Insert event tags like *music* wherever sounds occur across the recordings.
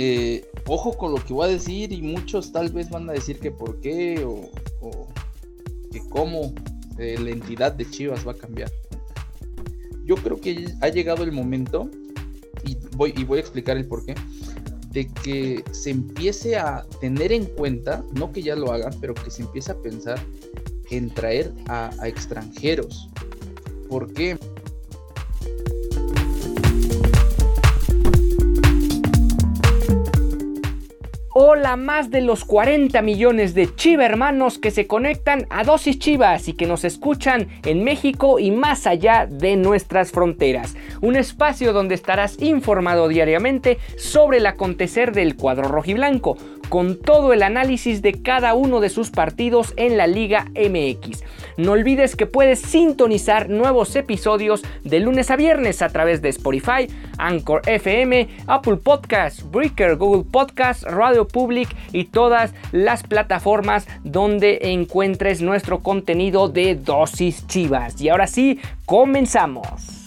eh, ojo con lo que voy a decir y muchos tal vez van a decir que por qué o, que cómo eh, la entidad de Chivas va a cambiar. Yo creo que ha llegado el momento y voy, a explicar el por qué de que se empiece a tener en cuenta, no que ya lo hagan, pero que se empiece a pensar en traer a, a extranjeros. ¿Por qué? Más de los 40 millones de Chiva hermanos que se conectan a Dosis Chivas y que nos escuchan en México y más allá de nuestras fronteras. Un espacio donde estarás informado diariamente sobre el acontecer del cuadro rojiblanco con todo el análisis de cada uno de sus partidos en la Liga MX. No olvides que puedes sintonizar nuevos episodios de lunes a viernes a través de Spotify, Anchor FM, Apple Podcasts, Breaker, Google Podcasts, Radio Public y todas las plataformas donde encuentres nuestro contenido de dosis chivas. Y ahora sí, comenzamos.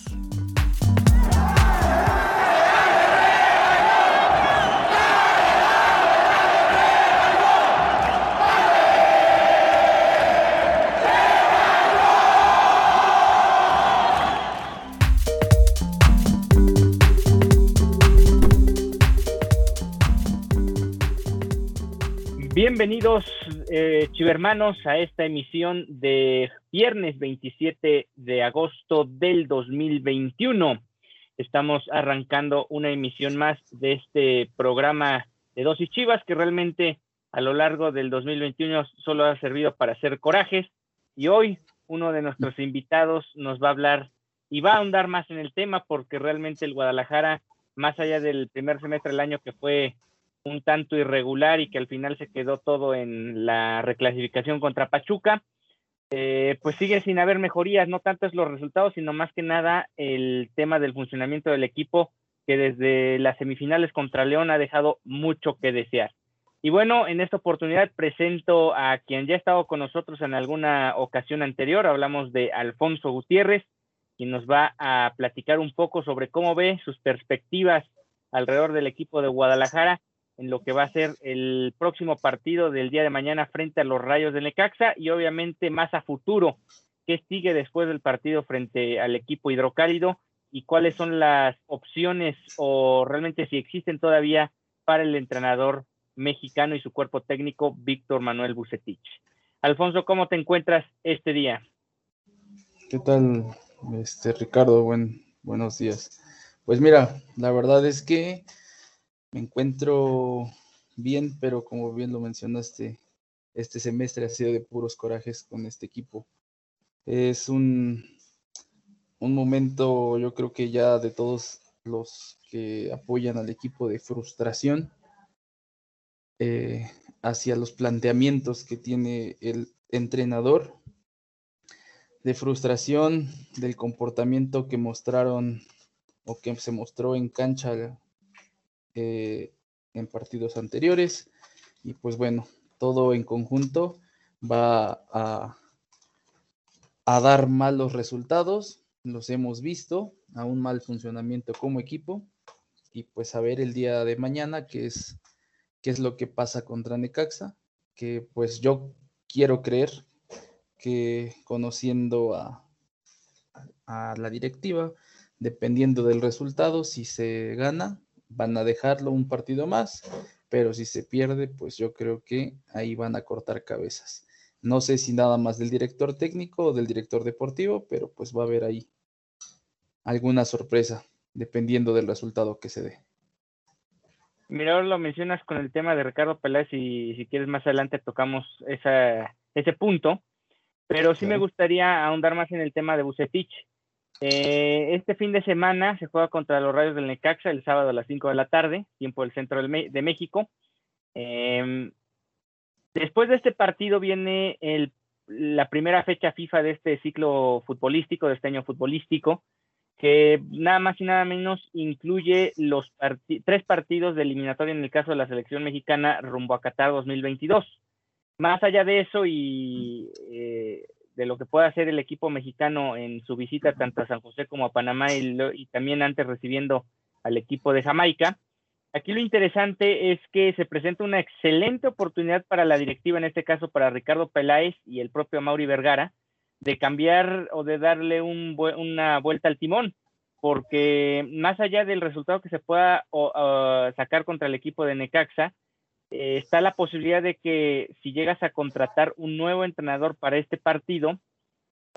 Bienvenidos, eh, chivermanos, a esta emisión de viernes 27 de agosto del 2021. Estamos arrancando una emisión más de este programa de Dosis Chivas que realmente a lo largo del 2021 solo ha servido para hacer corajes. Y hoy uno de nuestros invitados nos va a hablar y va a ahondar más en el tema porque realmente el Guadalajara, más allá del primer semestre del año que fue un tanto irregular y que al final se quedó todo en la reclasificación contra Pachuca, eh, pues sigue sin haber mejorías, no tanto los resultados, sino más que nada el tema del funcionamiento del equipo, que desde las semifinales contra León ha dejado mucho que desear. Y bueno, en esta oportunidad presento a quien ya ha estado con nosotros en alguna ocasión anterior, hablamos de Alfonso Gutiérrez, quien nos va a platicar un poco sobre cómo ve sus perspectivas alrededor del equipo de Guadalajara en lo que va a ser el próximo partido del día de mañana frente a los Rayos de Necaxa y obviamente más a futuro, qué sigue después del partido frente al equipo hidrocálido y cuáles son las opciones o realmente si existen todavía para el entrenador mexicano y su cuerpo técnico Víctor Manuel Bucetich. Alfonso, ¿cómo te encuentras este día? ¿Qué tal, este Ricardo? Buen, buenos días. Pues mira, la verdad es que me encuentro bien, pero como bien lo mencionaste, este semestre ha sido de puros corajes con este equipo. Es un, un momento, yo creo que ya de todos los que apoyan al equipo de frustración eh, hacia los planteamientos que tiene el entrenador, de frustración del comportamiento que mostraron o que se mostró en cancha eh, en partidos anteriores. Y pues bueno, todo en conjunto va a, dar malos resultados. Los hemos visto, a un mal funcionamiento como equipo. Y pues a ver el día de mañana qué es, qué es lo que pasa contra Necaxa. Que pues yo quiero creer que conociendo a, a la directiva, dependiendo del resultado, si se gana, van a dejarlo un partido más, pero si se pierde, pues yo creo que ahí van a cortar cabezas. No sé si nada más del director técnico o del director deportivo, pero pues va a haber ahí alguna sorpresa, dependiendo del resultado que se dé. Mira, ahora lo mencionas con el tema de Ricardo Peláez y si quieres más adelante tocamos esa, ese punto, pero sí me gustaría ahondar más en el tema de Bucetich. Eh, este fin de semana se juega contra los Rayos del Necaxa el sábado a las 5 de la tarde, tiempo del centro de México. Em, después de este partido viene la primera fecha FIFA de este ciclo futbolístico, de este año futbolístico, que nada más y nada menos incluye los tres partidos de eliminatoria en el caso de la selección mexicana rumbo a Qatar 2022. Más allá de eso y eh, de lo que puede hacer el equipo mexicano en su visita tanto a San José como a Panamá y, también antes recibiendo al equipo de Jamaica. Aquí lo interesante es que se presenta una excelente oportunidad para la directiva, en este caso para Ricardo Peláez y el propio Mauri Vergara, de cambiar o de darle una vuelta al timón, porque más allá del resultado que se pueda sacar contra el equipo de Necaxa, eh, está la posibilidad de que si llegas a contratar un nuevo entrenador para este partido,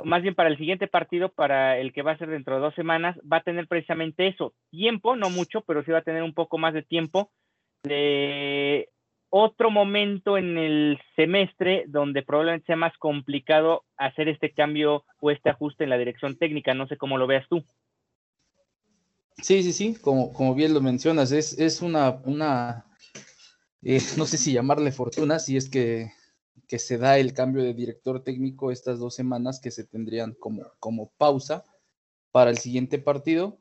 más bien para el siguiente partido, para el que va a ser dentro de dos semanas, va a tener precisamente eso, tiempo, no mucho, pero sí va a tener un poco más de tiempo de otro momento en el semestre donde probablemente sea más complicado hacer este cambio o este ajuste en la dirección técnica. No sé cómo lo veas tú. Sí, sí, sí, como, como bien lo mencionas, es, es una, una eh, *laughs* no sé si llamarle fortuna, si es que se da el cambio de director técnico estas dos semanas que se tendrían como, como pausa para el siguiente partido.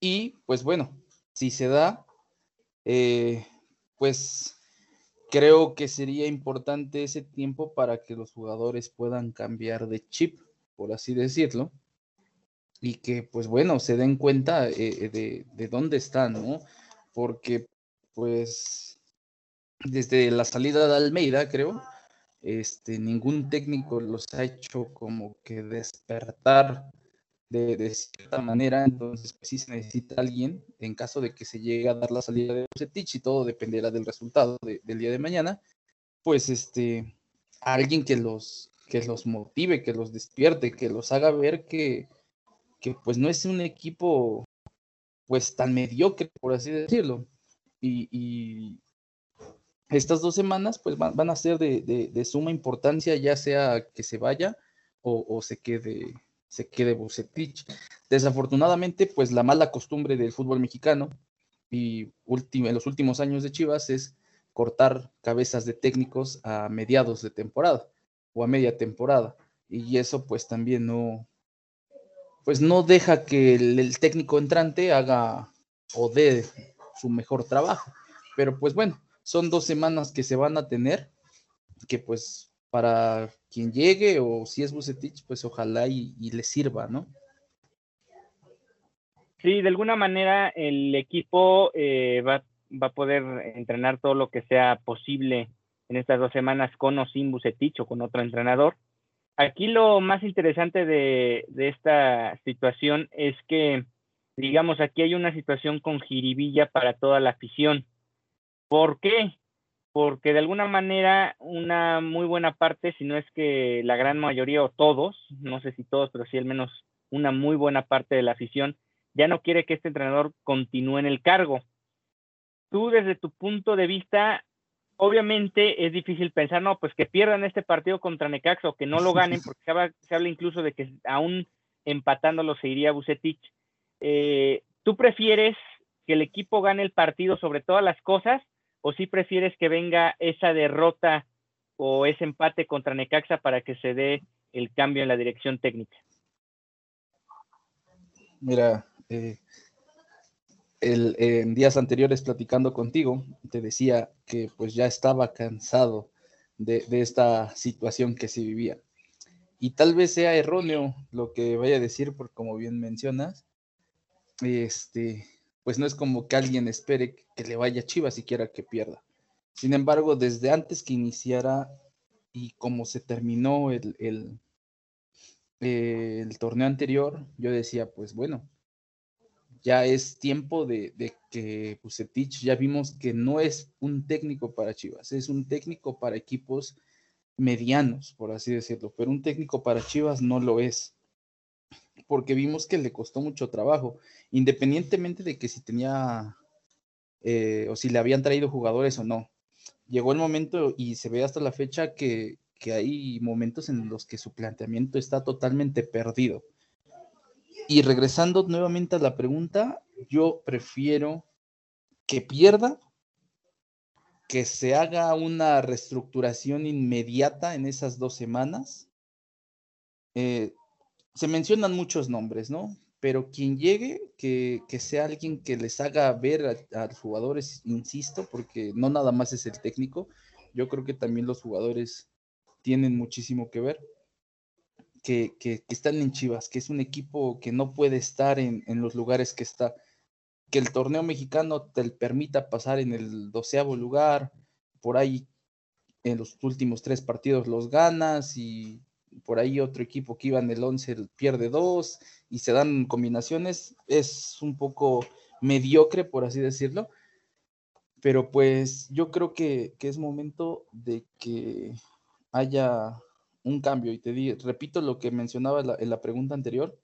Y pues bueno, si se da, eh, pues creo que sería importante ese tiempo para que los jugadores puedan cambiar de chip, por así decirlo, y que pues bueno, se den cuenta eh, de, de dónde están, ¿no? Porque pues desde la salida de Almeida, creo, este, ningún técnico los ha hecho como que despertar de, cierta manera, entonces pues, sí se necesita alguien en caso de que se llegue a dar la salida de Bucetich y todo dependerá del resultado del día de mañana, pues este, alguien que los, que los motive, que los despierte, que los haga ver que, que pues no es un equipo pues tan mediocre, por así decirlo. y, estas dos semanas pues van, a ser de, suma importancia, ya sea que se vaya o, se quede se quede Bucetich. Desafortunadamente, pues la mala costumbre del fútbol mexicano y en los últimos años de Chivas es cortar cabezas de técnicos a mediados de temporada o a media temporada. Y eso pues también no, pues no deja que el técnico entrante haga o dé su mejor trabajo. Pero pues bueno, son dos semanas que se van a tener, que pues para quien llegue o si es Bucetich, pues ojalá y, le sirva, ¿no? Sí, de alguna manera el equipo eh, va, va, a poder entrenar todo lo que sea posible en estas dos semanas con o sin Bucetich o con otro entrenador. Aquí lo más interesante de, de esta situación es que, digamos, aquí hay una situación con jiribilla para toda la afición ¿Por qué? Porque de alguna manera una muy buena parte, si no es que la gran mayoría o todos, no sé si todos, pero sí al menos una muy buena parte de la afición, ya no quiere que este entrenador continúe en el cargo. Tú desde tu punto de vista, obviamente es difícil pensar, no, pues que pierdan este partido contra Necaxa o que no lo *laughs* ganen, porque se habla, se habla incluso de que aún empatándolo se iría Bucetich. Eh, ¿Tú prefieres que el equipo gane el partido sobre todas las cosas o si prefieres que venga esa derrota o ese empate contra Necaxa para que se dé el cambio en la dirección técnica? Mira, eh, en días anteriores platicando contigo, te decía que pues ya estaba cansado de, de, esta situación que se vivía. Y tal vez sea erróneo lo que vaya a decir, porque como bien mencionas, este, pues no es como que alguien espere que le vaya Chivas siquiera que pierda. Sin embargo, desde antes que iniciara y como se terminó el, el, torneo anterior, yo decía, pues bueno, ya es tiempo de, de que Bucetich ya vimos que no es un técnico para Chivas, es un técnico para equipos medianos, por así decirlo, pero un técnico para Chivas no lo es porque vimos que le costó mucho trabajo, independientemente de que si tenía eh, o si le habían traído jugadores o no. Llegó el momento y se ve hasta la fecha que, que hay momentos en los que su planteamiento está totalmente perdido. Y regresando nuevamente a la pregunta, yo prefiero que pierda, que se haga una reestructuración inmediata en esas dos semanas, eh, se mencionan muchos nombres, ¿no? Pero quien llegue, que, sea alguien que les haga ver a, los jugadores, insisto, porque no nada más es el técnico, yo creo que también los jugadores tienen muchísimo que ver, que, están en Chivas, que es un equipo que no puede estar en, los lugares que está. que el torneo mexicano te permita pasar en el doceavo lugar, por ahí en los últimos tres partidos los ganas y por ahí otro equipo que iba en el 11 pierde dos y se dan combinaciones, es un poco mediocre, por así decirlo. Pero pues yo creo que, es momento de que haya un cambio. Y te repito lo que mencionaba en la, pregunta anterior.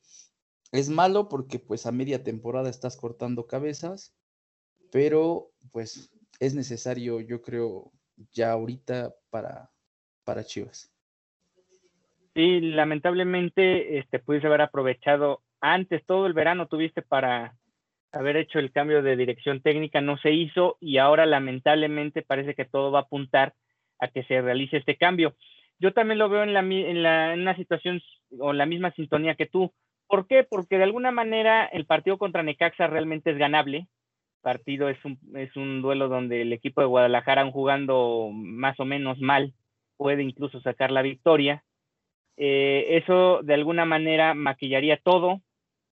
Es malo porque pues a media temporada estás cortando cabezas, pero pues es necesario, yo creo, ya ahorita para, para Chivas. Sí, lamentablemente este, pudiste haber aprovechado antes todo el verano, tuviste para haber hecho el cambio de dirección técnica, no se hizo y ahora lamentablemente parece que todo va a apuntar a que se realice este cambio. Yo también lo veo en, la, en, la, en una situación o la misma sintonía que tú. ¿Por qué? Porque de alguna manera el partido contra Necaxa realmente es ganable. partido es un, es un duelo donde el equipo de Guadalajara, jugando más o menos mal, puede incluso sacar la victoria. Eh, eso de alguna manera maquillaría todo,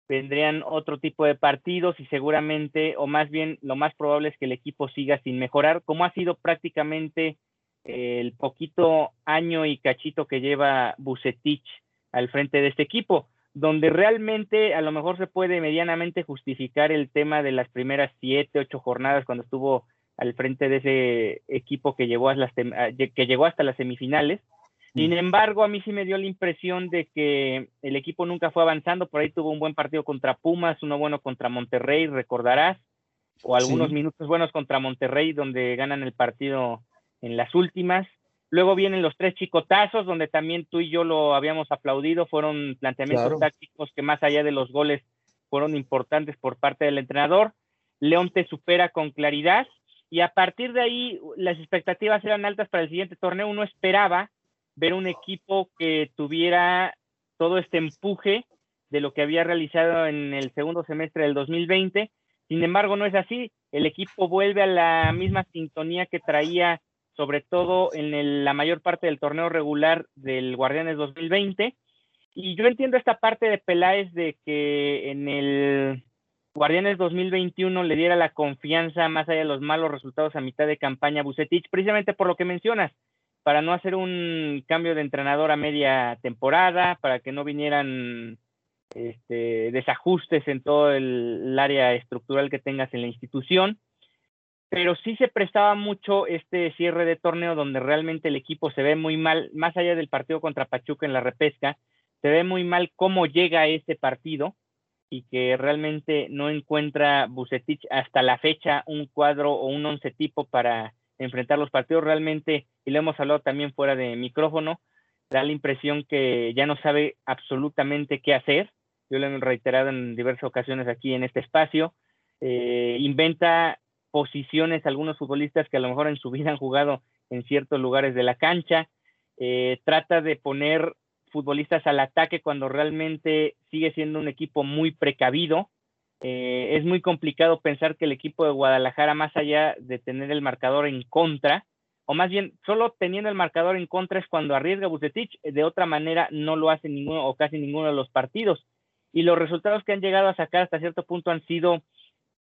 vendrían otro tipo de partidos y seguramente, o más bien lo más probable es que el equipo siga sin mejorar, como ha sido prácticamente eh, el poquito año y cachito que lleva Bucetich al frente de este equipo, donde realmente a lo mejor se puede medianamente justificar el tema de las primeras siete, ocho jornadas cuando estuvo al frente de ese equipo que, llegó a las, que llegó hasta las semifinales, sin embargo, a mí sí me dio la impresión de que el equipo nunca fue avanzando. Por ahí tuvo un buen partido contra Pumas, uno bueno contra Monterrey, recordarás, o algunos minutos buenos contra Monterrey, donde ganan el partido en las últimas. Luego vienen los tres chicotazos, donde también tú y yo lo habíamos aplaudido. Fueron planteamientos tácticos que más allá de los goles fueron importantes por parte del entrenador. León te supera con claridad y a partir de ahí las expectativas eran altas para el siguiente torneo. Uno esperaba ver un equipo que tuviera todo este empuje de lo que había realizado en el segundo semestre del 2020. Sin embargo, no es así. El equipo vuelve a la misma sintonía que traía, sobre todo en la mayor parte del torneo regular del Guardianes 2020. Y yo entiendo esta parte de Peláez de que en el Guardianes 2021 le diera la confianza más allá de los malos resultados a mitad de campaña a Bucetich, precisamente por lo que mencionas para no hacer un cambio de entrenador a media temporada, para que no vinieran este, desajustes en todo el, área estructural que tengas en la institución. Pero sí se prestaba mucho este cierre de torneo donde realmente el equipo se ve muy mal, más allá del partido contra Pachuca en la repesca, se ve muy mal cómo llega a ese partido y que realmente no encuentra Bucetich hasta la fecha un cuadro o un once tipo para enfrentar los partidos realmente, y lo hemos hablado también fuera de micrófono, da la impresión que ya no sabe absolutamente qué hacer. Yo lo he reiterado en diversas ocasiones aquí en este espacio. Eh, inventa posiciones algunos futbolistas que a lo mejor en su vida han jugado en ciertos lugares de la cancha. Eh, trata de poner futbolistas al ataque cuando realmente sigue siendo un equipo muy precavido. Eh, es muy complicado pensar que el equipo de Guadalajara, más allá de tener el marcador en contra, o más bien solo teniendo el marcador en contra es cuando arriesga Bucetich, de otra manera no lo hace ninguno o casi ninguno de los partidos. Y los resultados que han llegado a sacar hasta cierto punto han sido,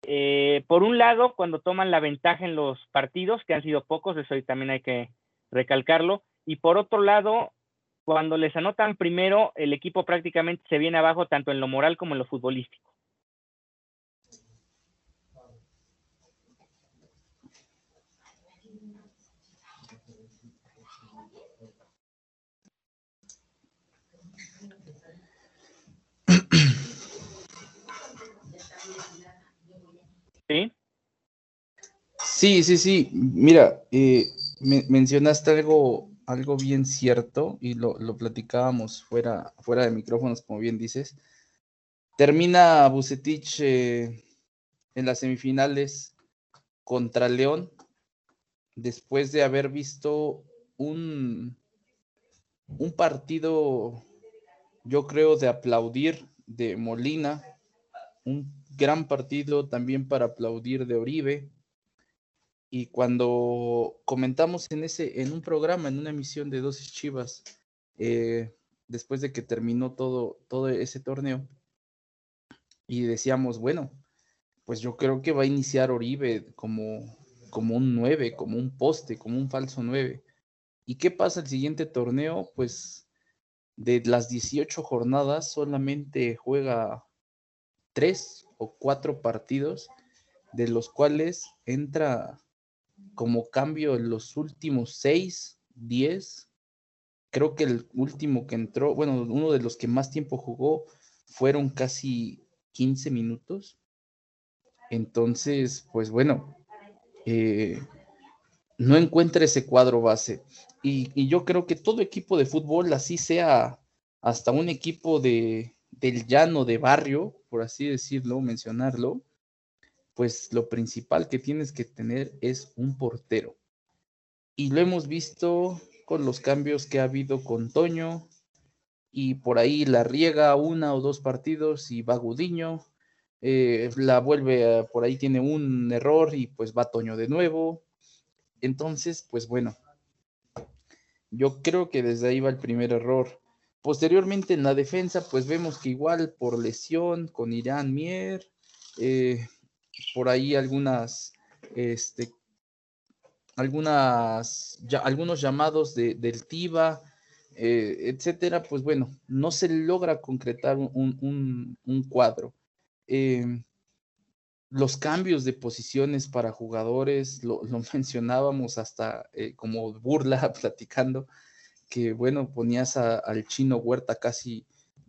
eh, por un lado, cuando toman la ventaja en los partidos, que han sido pocos, eso también hay que recalcarlo, y por otro lado, cuando les anotan primero, el equipo prácticamente se viene abajo tanto en lo moral como en lo futbolístico. ¿Sí? Sí, sí. Mira, eh, mencionaste algo, algo bien cierto y lo, platicábamos fuera, fuera de micrófonos, como bien dices. Termina Bucetich eh, en las semifinales contra León después de haber visto un, un partido, yo creo, de aplaudir de Molina, un gran partido también para aplaudir de Oribe. Y cuando comentamos en ese, en un programa, en una emisión de Dosis Chivas, eh, después de que terminó todo, todo ese torneo, y decíamos, bueno, pues yo creo que va a iniciar Oribe como, como un 9, como un poste, como un falso 9. ¿Y qué pasa el siguiente torneo? Pues de las 18 jornadas solamente juega 3 o 4 partidos, de los cuales entra como cambio en los últimos 6, 10. Creo que el último que entró, bueno, uno de los que más tiempo jugó fueron casi 15 minutos. Entonces, pues bueno, eh, no encuentra ese cuadro base. Y, yo creo que todo equipo de fútbol, así sea hasta un equipo de, del llano de barrio, por así decirlo, mencionarlo, pues lo principal que tienes que tener es un portero. Y lo hemos visto con los cambios que ha habido con Toño, y por ahí la riega una o dos partidos y va Gudiño, eh, la vuelve, por ahí tiene un error y pues va Toño de nuevo. Entonces, pues bueno, yo creo que desde ahí va el primer error. Posteriormente en la defensa, pues vemos que igual por lesión con Irán Mier, eh, por ahí algunas, este, algunas, algunos llamados de, del TIBA, eh, etcétera, pues bueno, no se logra concretar un, un cuadro. Em, los cambios de posiciones para jugadores, lo, *laughs* mencionábamos hasta eh, como burla *laughs* platicando, que bueno, ponías al chino Huerta casi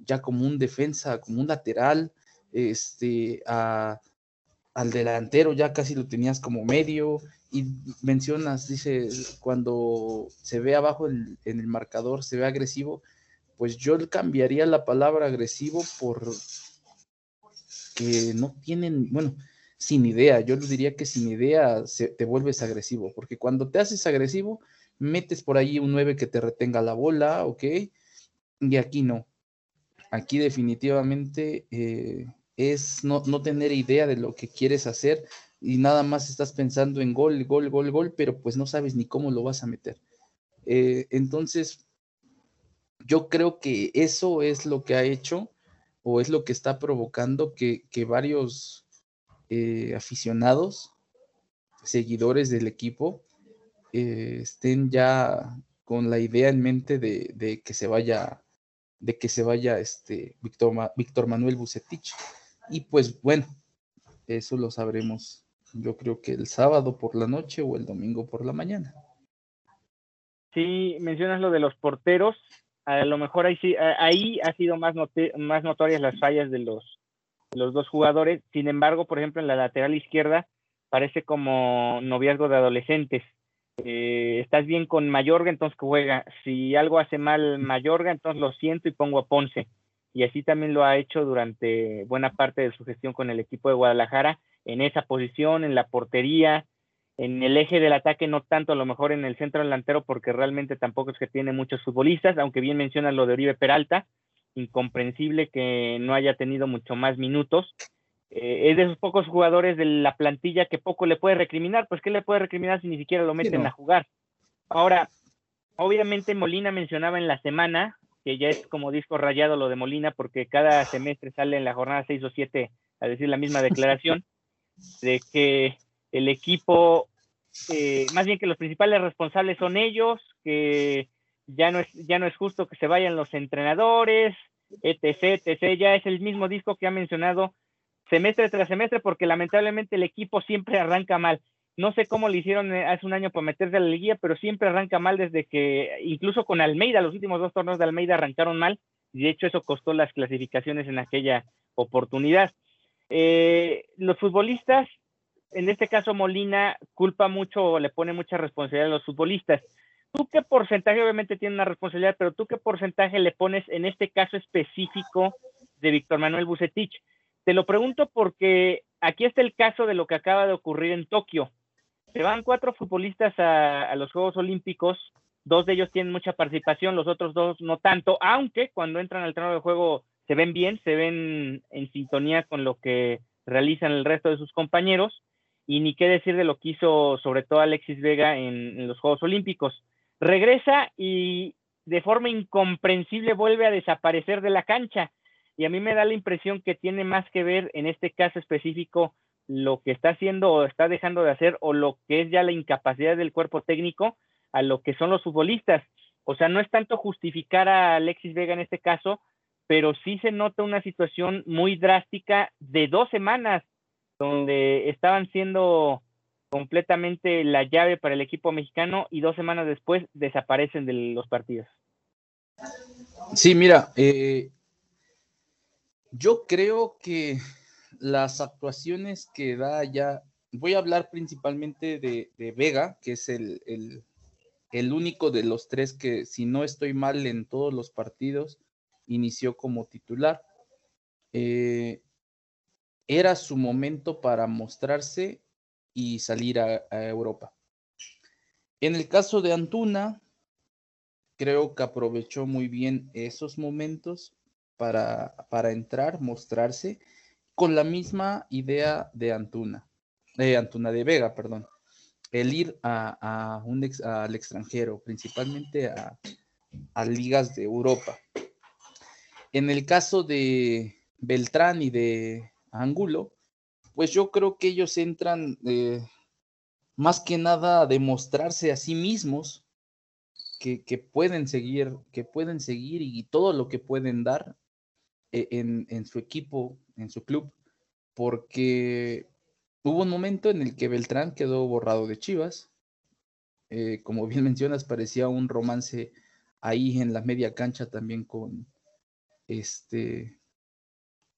ya como un defensa, como un lateral, este, al delantero ya casi lo tenías como medio, y mencionas, dice, cuando se ve abajo en el marcador, se ve agresivo, pues yo cambiaría la palabra agresivo por que no tienen, bueno, sin idea, yo les diría que sin idea te vuelves agresivo, porque cuando te haces agresivo, metes por ahí un 9 que te retenga la bola, ¿ok? Y aquí no. Aquí definitivamente eh, es no, tener idea de lo que quieres hacer y nada más estás pensando en gol, gol, gol, gol, pero pues no sabes ni cómo lo vas a meter. Eh, entonces, yo creo que eso es lo que ha hecho o es lo que está provocando que, varios eh, aficionados, seguidores del equipo, eh, estén ya con la idea en mente de, que se vaya, de que se vaya este Víctor, Víctor Manuel Bucetich. Y pues bueno, eso lo sabremos yo creo que el sábado por la noche o el domingo por la mañana. Sí, mencionas lo de los porteros a lo mejor ahí sí, ahí ha sido más, más notorias las fallas de los, los dos jugadores. Sin embargo, por ejemplo, en la lateral izquierda parece como noviazgo de adolescentes. Eh, estás bien con Mayorga, entonces juega. Si algo hace mal Mayorga, entonces lo siento y pongo a Ponce. Y así también lo ha hecho durante buena parte de su gestión con el equipo de Guadalajara, en esa posición, en la portería, en el eje del ataque, no tanto a lo mejor en el centro delantero, porque realmente tampoco es que tiene muchos futbolistas, aunque bien menciona lo de Oribe Peralta, incomprensible que no haya tenido mucho más minutos. Eh, es de esos pocos jugadores de la plantilla que poco le puede recriminar, pues ¿qué le puede recriminar si ni siquiera lo meten a jugar? Ahora, obviamente Molina mencionaba en la semana, que ya es como disco rayado lo de Molina, porque cada semestre sale en la jornada 6 o 7 a decir la misma declaración, *laughs* de que el equipo, eh, más bien que los principales responsables son ellos, que ya no es, ya no es justo que se vayan los entrenadores, etc, etc. Ya es el mismo disco que ha mencionado semestre tras semestre, porque lamentablemente el equipo siempre arranca mal. No sé cómo le hicieron eh, hace un año para meterse a la liguilla, pero siempre arranca mal desde que, incluso con Almeida, los últimos dos torneos de Almeida arrancaron mal, y de hecho eso costó las clasificaciones en aquella oportunidad. Eh, los futbolistas en este caso Molina culpa mucho o le pone mucha responsabilidad a los futbolistas. ¿Tú qué porcentaje, obviamente tiene una responsabilidad, pero tú qué porcentaje le pones en este caso específico de Víctor Manuel Bucetich? Te lo pregunto porque aquí está el caso de lo que acaba de ocurrir en Tokio. Se van cuatro futbolistas a, los Juegos Olímpicos, dos de ellos tienen mucha participación, los otros dos no tanto, aunque cuando entran al terreno de juego se ven bien, se ven en sintonía con lo que realizan el resto de sus compañeros y ni qué decir de lo que hizo sobre todo Alexis Vega en, los Juegos Olímpicos. Regresa y de forma incomprensible vuelve a desaparecer de la cancha. Y a mí me da la impresión que tiene más que ver en este caso específico lo que está haciendo o está dejando de hacer o lo que es ya la incapacidad del cuerpo técnico a lo que son los futbolistas. O sea, no es tanto justificar a Alexis Vega en este caso, pero sí se nota una situación muy drástica de dos semanas, donde estaban siendo completamente la llave para el equipo mexicano y dos semanas después desaparecen de los partidos. Sí, mira, eh, yo creo que las actuaciones que da ya, voy a hablar principalmente de, Vega, que es el, el, único de los tres que, si no estoy mal en todos los partidos, inició como titular. Eh, era su momento para mostrarse y salir a, Europa. En el caso de Antuna, creo que aprovechó muy bien esos momentos para, para entrar, mostrarse, con la misma idea de Antuna, de Antuna de Vega, perdón, el ir a, un al extranjero, principalmente a, a ligas de Europa. En el caso de Beltrán y de Angulo, pues yo creo que ellos entran eh, más que nada a demostrarse a sí mismos que, pueden seguir, que pueden seguir y, todo lo que pueden dar eh, en, su equipo, en su club, porque hubo un momento en el que Beltrán quedó borrado de Chivas. Eh, como bien *laughs* mencionas, parecía un romance ahí en la media cancha también con este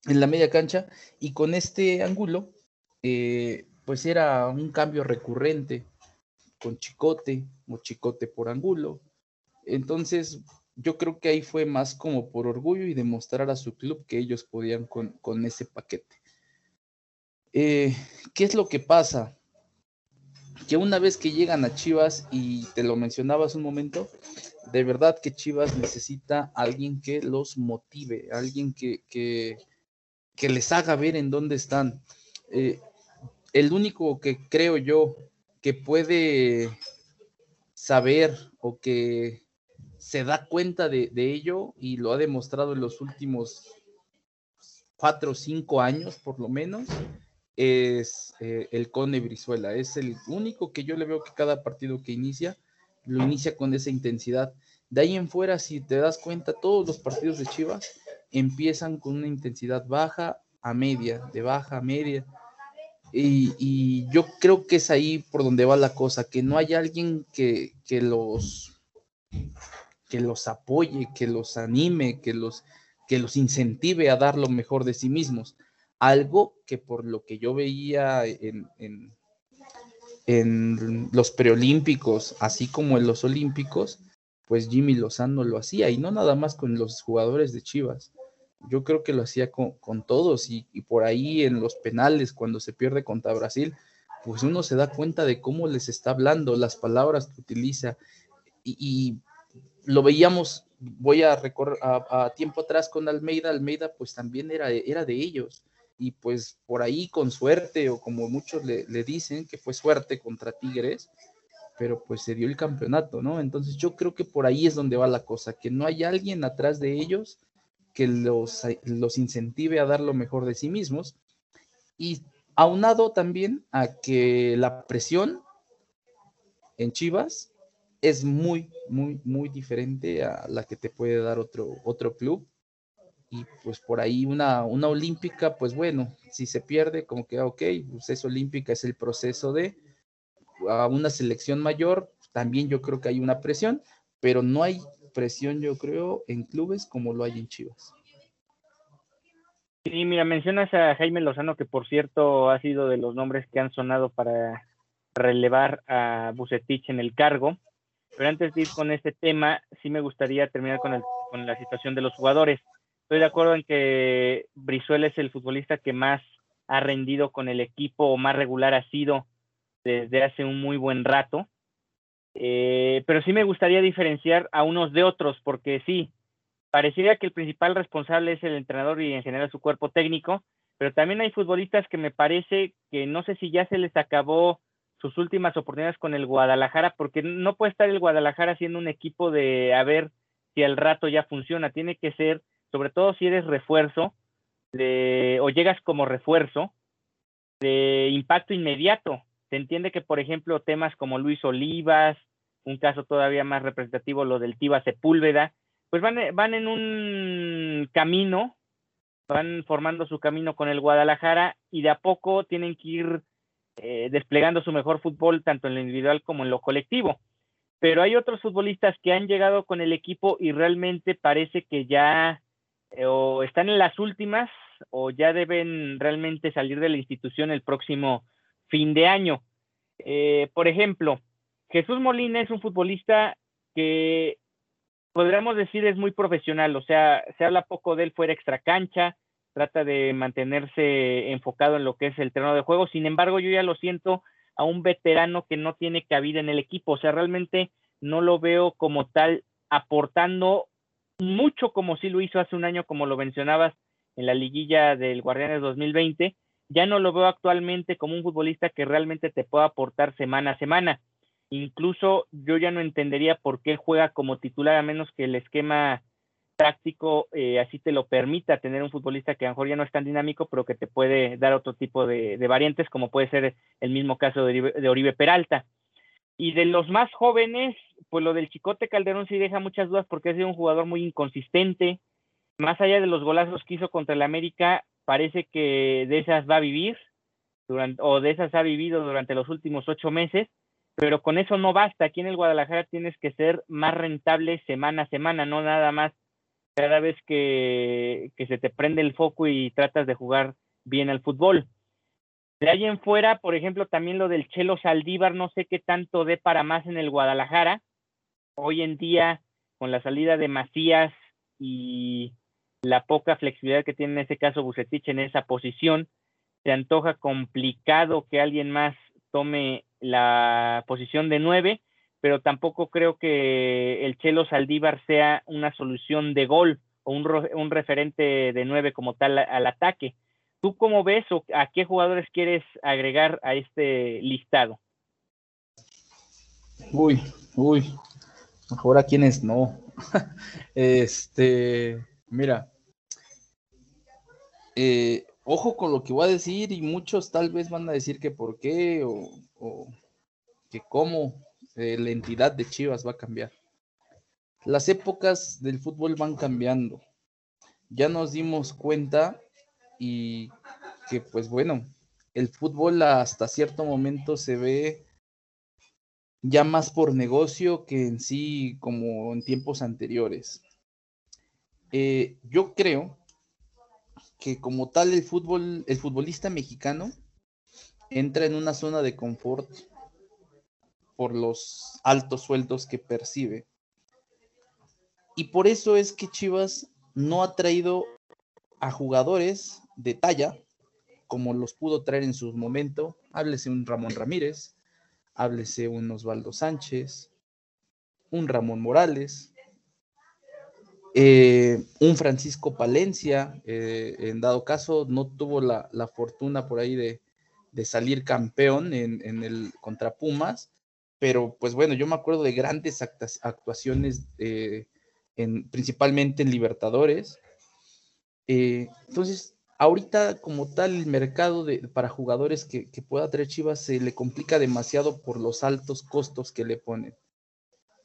en la media cancha y con este ángulo, eh, pues era un cambio recurrente con Chicote o Chicote por ángulo. Entonces, yo creo que ahí fue más como por orgullo y demostrar a su club que ellos podían con, ese paquete. Eh, ¿Qué es lo que pasa? Que una vez que llegan a Chivas, y te lo mencionabas un momento, de verdad que Chivas necesita alguien que los motive, alguien que, que, que les haga ver en dónde están. Eh, el único que creo yo que puede saber o que se da cuenta de, ello y lo ha demostrado en los últimos cuatro o cinco años por lo menos, es eh, el Cone Brizuela. Es el único que yo le veo que cada partido que inicia, lo inicia con esa intensidad. De ahí en fuera, si te das cuenta, todos los partidos de Chivas empiezan con una intensidad baja a media, de baja a media. Y, yo creo que es ahí por donde va la cosa, que no hay alguien que, que, los que los apoye, que los anime, que los, que los incentive a dar lo mejor de sí mismos. Algo que por lo que yo veía en, en, los preolímpicos, así como en los olímpicos, pues Jimmy Lozano lo hacía, y no nada más con los jugadores de Chivas. Yo creo que lo hacía con, todos, y, por ahí en los penales, cuando se pierde contra Brasil, pues uno se da cuenta de cómo les está hablando, las palabras que utiliza, y, lo veíamos, voy a recorrer a, tiempo atrás con Almeida, Almeida pues también era, era de ellos, y pues por ahí con suerte, o como muchos le, le dicen, que fue suerte contra Tigres, pero pues se dio el campeonato, ¿no? Entonces yo creo que por ahí es donde va la cosa, que no hay alguien atrás de ellos que los, los incentive a dar lo mejor de sí mismos y aunado también a que la presión en Chivas es muy, muy, muy diferente a la que te puede dar otro, otro club. Y pues por ahí una, una olímpica, pues bueno, si se pierde, como que, ok, pues es olímpica, es el proceso de, a una selección mayor, también yo creo que hay una presión, pero no hay presión, yo creo, en clubes como lo hay en Chivas. Sí, mira, mencionas a Jaime Lozano, que por cierto ha sido de los nombres que han sonado para relevar a Bucetich en el cargo. Pero antes de ir con este tema, sí me gustaría terminar con, el, con la situación de los jugadores. Estoy de acuerdo en que Brizuela es el futbolista que más ha rendido con el equipo o más regular ha sido desde hace un muy buen rato. Eh, pero sí me gustaría diferenciar a unos de otros, porque sí, parecería que el principal responsable es el entrenador y en general su cuerpo técnico, pero también hay futbolistas que me parece que no sé si ya se les acabó sus últimas oportunidades con el Guadalajara, porque no puede estar el Guadalajara siendo un equipo de a ver si al rato ya funciona, tiene que ser, sobre todo si eres refuerzo, de, o llegas como refuerzo, de impacto inmediato. Se entiende que, por ejemplo, temas como Luis Olivas, un caso todavía más representativo, lo del Tiva Sepúlveda, pues van, van en un camino, van formando su camino con el Guadalajara y de a poco tienen que ir eh, desplegando su mejor fútbol tanto en lo individual como en lo colectivo. Pero hay otros futbolistas que han llegado con el equipo y realmente parece que ya eh, o están en las últimas o ya deben realmente salir de la institución el próximo fin de año. Eh, por ejemplo, Jesús Molina es un futbolista que podríamos decir es muy profesional, o sea, se habla poco de él fuera extra cancha, trata de mantenerse enfocado en lo que es el terreno de juego, sin embargo yo ya lo siento a un veterano que no tiene cabida en el equipo, o sea, realmente no lo veo como tal aportando mucho como sí lo hizo hace un año, como lo mencionabas en la liguilla del Guardianes 2020, ya no lo veo actualmente como un futbolista que realmente te pueda aportar semana a semana. Incluso yo ya no entendería por qué juega como titular a menos que el esquema táctico eh, así te lo permita tener un futbolista que a lo mejor ya no es tan dinámico, pero que te puede dar otro tipo de, variantes, como puede ser el mismo caso de Oribe, Peralta. Y de los más jóvenes, pues lo del Chicote Calderón sí deja muchas dudas porque ha sido un jugador muy inconsistente. Más allá de los golazos que hizo contra el América, parece que de esas va a vivir, durante, o de esas ha vivido durante los últimos ocho meses pero con eso no basta. Aquí en el Guadalajara tienes que ser más rentable semana a semana, no nada más cada vez que, se te prende el foco y tratas de jugar bien al fútbol. De ahí en fuera, por ejemplo, también lo del Chelo Saldívar, no sé qué tanto dé para más en el Guadalajara. Hoy en día, con la salida de Macías y la poca flexibilidad que tiene en ese caso Bucetich en esa posición, se antoja complicado que alguien más tome la posición de nueve, pero tampoco creo que el Chelo Saldívar sea una solución de gol o un, referente de nueve como tal al ataque. ¿Tú cómo ves o a qué jugadores quieres agregar a este listado? Uy, uy, mejor a quienes no. *laughs* este, mira, eh, ojo con lo que voy a decir y muchos tal vez van a decir que por qué o, que cómo la entidad de Chivas va a cambiar. Las épocas del fútbol van cambiando. Ya nos dimos cuenta y que pues bueno, el fútbol hasta cierto momento se ve ya más por negocio que en sí como en tiempos anteriores. Eh, yo creo que como tal el fútbol, el futbolista mexicano entra en una zona de confort por los altos sueldos que percibe. Y por eso es que Chivas no ha traído a jugadores de talla como los pudo traer en su momento. Háblese un Ramón Ramírez, háblese un Osvaldo Sánchez, un Ramón Morales, eh, un Francisco Palencia, eh, en dado caso, no tuvo la, fortuna por ahí de, salir campeón en, el contra Pumas, pero pues bueno, yo me acuerdo de grandes actuaciones, eh, en, principalmente en Libertadores. entonces, ahorita como tal el mercado para jugadores que, que pueda traer Chivas se le complica demasiado por los altos costos que le ponen.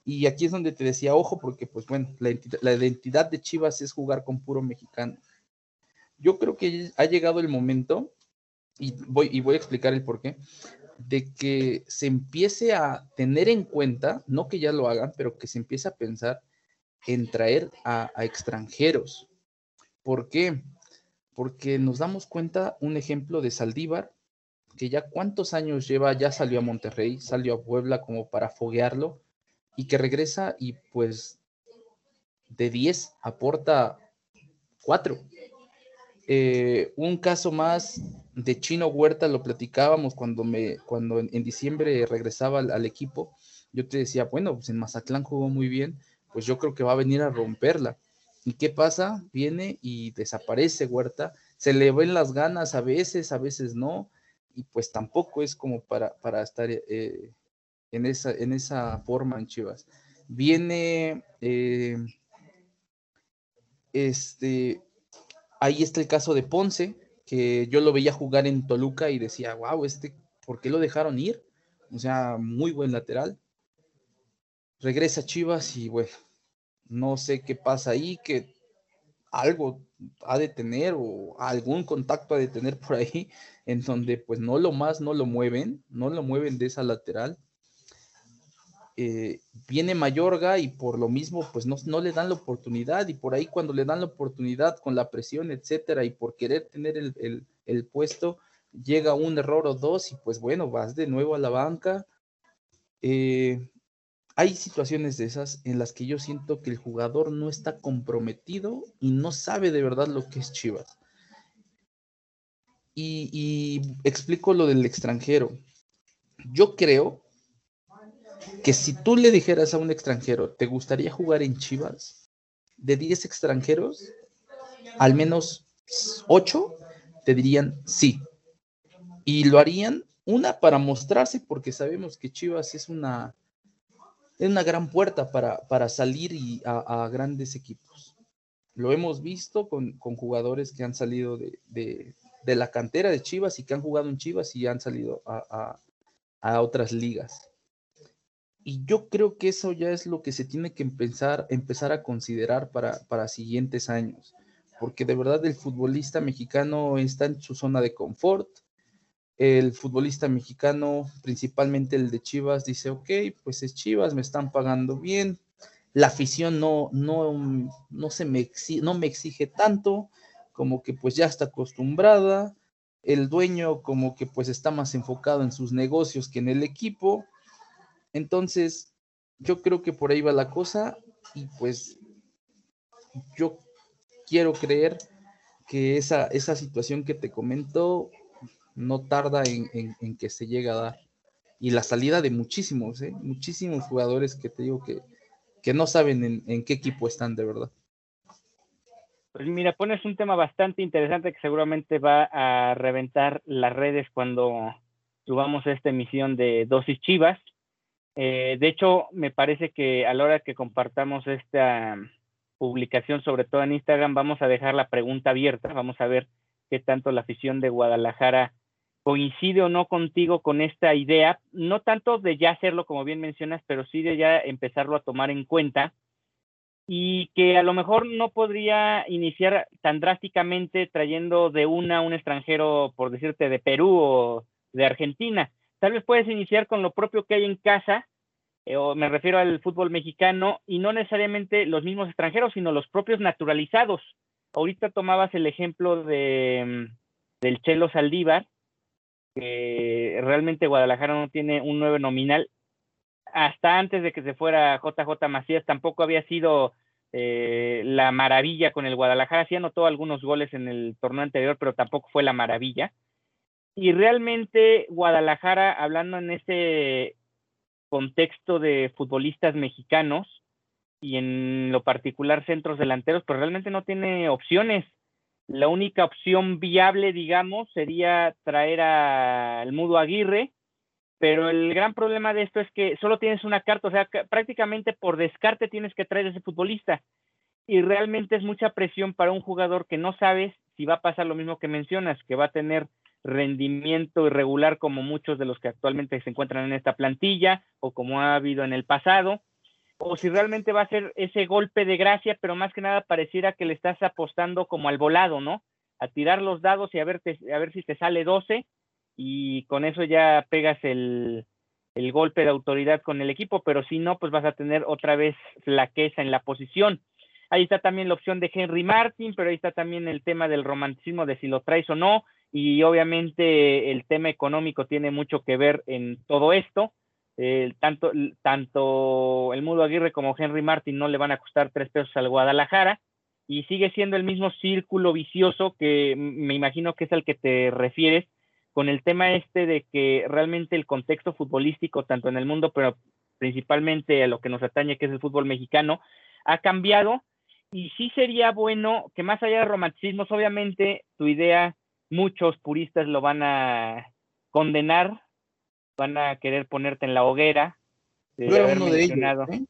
Y aquí es donde te decía, ojo, porque pues bueno, la, identidad de Chivas es jugar con puro mexicano. Yo creo que ha llegado el momento, y voy, y voy a explicar el por qué, de que se empiece a tener en cuenta, no que ya lo hagan, pero que se empiece a pensar en traer a, extranjeros. ¿Por qué? Porque nos damos cuenta, un ejemplo de Saldívar, que ya cuántos años lleva, ya salió a Monterrey, salió a Puebla como para foguearlo, y que regresa y pues de 10 aporta 4. Eh, un caso más de Chino Huerta lo platicábamos cuando me cuando en, diciembre regresaba al, equipo. Yo te decía, bueno, pues en Mazatlán jugó muy bien, pues yo creo que va a venir a romperla. ¿Y qué pasa? Viene y desaparece Huerta, se le ven las ganas a veces, a veces no, y pues tampoco es como para, para estar eh, en esa, en esa forma en Chivas. Viene, eh, este, ahí está el caso de Ponce, que yo lo veía jugar en Toluca y decía, wow, este, ¿por qué lo dejaron ir? O sea, muy buen lateral. Regresa Chivas y bueno, no sé qué pasa ahí, que algo ha de tener o algún contacto ha de tener por ahí, en donde pues no lo más, no lo mueven, no lo mueven de esa lateral. Eh, viene Mayorga y por lo mismo pues no, no, le dan la oportunidad y por ahí cuando le dan la oportunidad con la presión, etcétera, y por querer tener el, el puesto, llega un error o dos y pues bueno, vas de nuevo a la banca. Eh, hay situaciones de esas en las que yo siento que el jugador no está comprometido y no sabe de verdad lo que es Chivas. Y, explico lo del extranjero. Yo creo que si tú le dijeras a un extranjero, ¿te gustaría jugar en Chivas? De 10 extranjeros, al menos 8 te dirían sí. Y lo harían, una, para mostrarse, porque sabemos que Chivas es una, es una gran puerta para, salir y a, grandes equipos. Lo hemos visto con, jugadores que han salido de, la cantera de Chivas y que han jugado en Chivas y han salido a, otras ligas. Y yo creo que eso ya es lo que se tiene que empezar, empezar a considerar para, para siguientes años, porque de verdad el futbolista mexicano está en su zona de confort, el futbolista mexicano, principalmente el de Chivas, dice, ok, pues es Chivas, me están pagando bien, la afición no, no, no, se me exige, no me exige tanto, como que pues ya está acostumbrada, el dueño como que pues está más enfocado en sus negocios que en el equipo, entonces yo creo que por ahí va la cosa y pues yo quiero creer que esa, esa situación que te comento no tarda en, que se llegue a dar. Y la salida de muchísimos, ¿eh? muchísimos jugadores que te digo que, que no saben en, qué equipo están de verdad. Pues mira, pones un tema bastante interesante que seguramente va a reventar las redes cuando subamos esta emisión de Dosis Chivas. Eh, de hecho, me parece que a la hora que compartamos esta publicación, sobre todo en Instagram, vamos a dejar la pregunta abierta. Vamos a ver qué tanto la afición de Guadalajara coincide o no contigo con esta idea, no tanto de ya hacerlo como bien mencionas, pero sí de ya empezarlo a tomar en cuenta y que a lo mejor no podría iniciar tan drásticamente trayendo de una un extranjero, por decirte, de Perú o de Argentina. Tal vez puedes iniciar con lo propio que hay en casa, eh, o me refiero al fútbol mexicano, y no necesariamente los mismos extranjeros, sino los propios naturalizados. Ahorita tomabas el ejemplo de, mm, del Chelo Saldívar, que realmente Guadalajara no tiene un nuevo nominal. Hasta antes de que se fuera JJ Macías, tampoco había sido eh, la maravilla con el Guadalajara. Sí anotó algunos goles en el torneo anterior, pero tampoco fue la maravilla. Y realmente Guadalajara, hablando en ese contexto de futbolistas mexicanos y en lo particular centros delanteros, pues realmente no tiene opciones la única opción viable, digamos, sería traer al Mudo Aguirre, pero el gran problema de esto es que solo tienes una carta, o sea, prácticamente por descarte tienes que traer a ese futbolista. Y realmente es mucha presión para un jugador que no sabes si va a pasar lo mismo que mencionas, que va a tener rendimiento irregular como muchos de los que actualmente se encuentran en esta plantilla o como ha habido en el pasado o si realmente va a ser ese golpe de gracia, pero más que nada pareciera que le estás apostando como al volado, ¿no? A tirar los dados y a ver, a ver si te sale 12 y con eso ya pegas el, el golpe de autoridad con el equipo, pero si no, pues vas a tener otra vez flaqueza en la posición. Ahí está también la opción de Henry Martin, pero ahí está también el tema del romanticismo de si lo traes o no, y obviamente el tema económico tiene mucho que ver en todo esto tanto, tanto el Mudo Aguirre como Henry Martin no le van a costar tres pesos al Guadalajara y sigue siendo el mismo círculo vicioso que me imagino que es al que te refieres con el tema este de que realmente el contexto futbolístico, tanto en el mundo, pero principalmente a lo que nos atañe, que es el fútbol mexicano, ha cambiado y sí sería bueno que más allá de romanticismos, obviamente tu idea, muchos puristas lo van a condenar van a querer ponerte en la hoguera. De uno de ellos. ¿eh?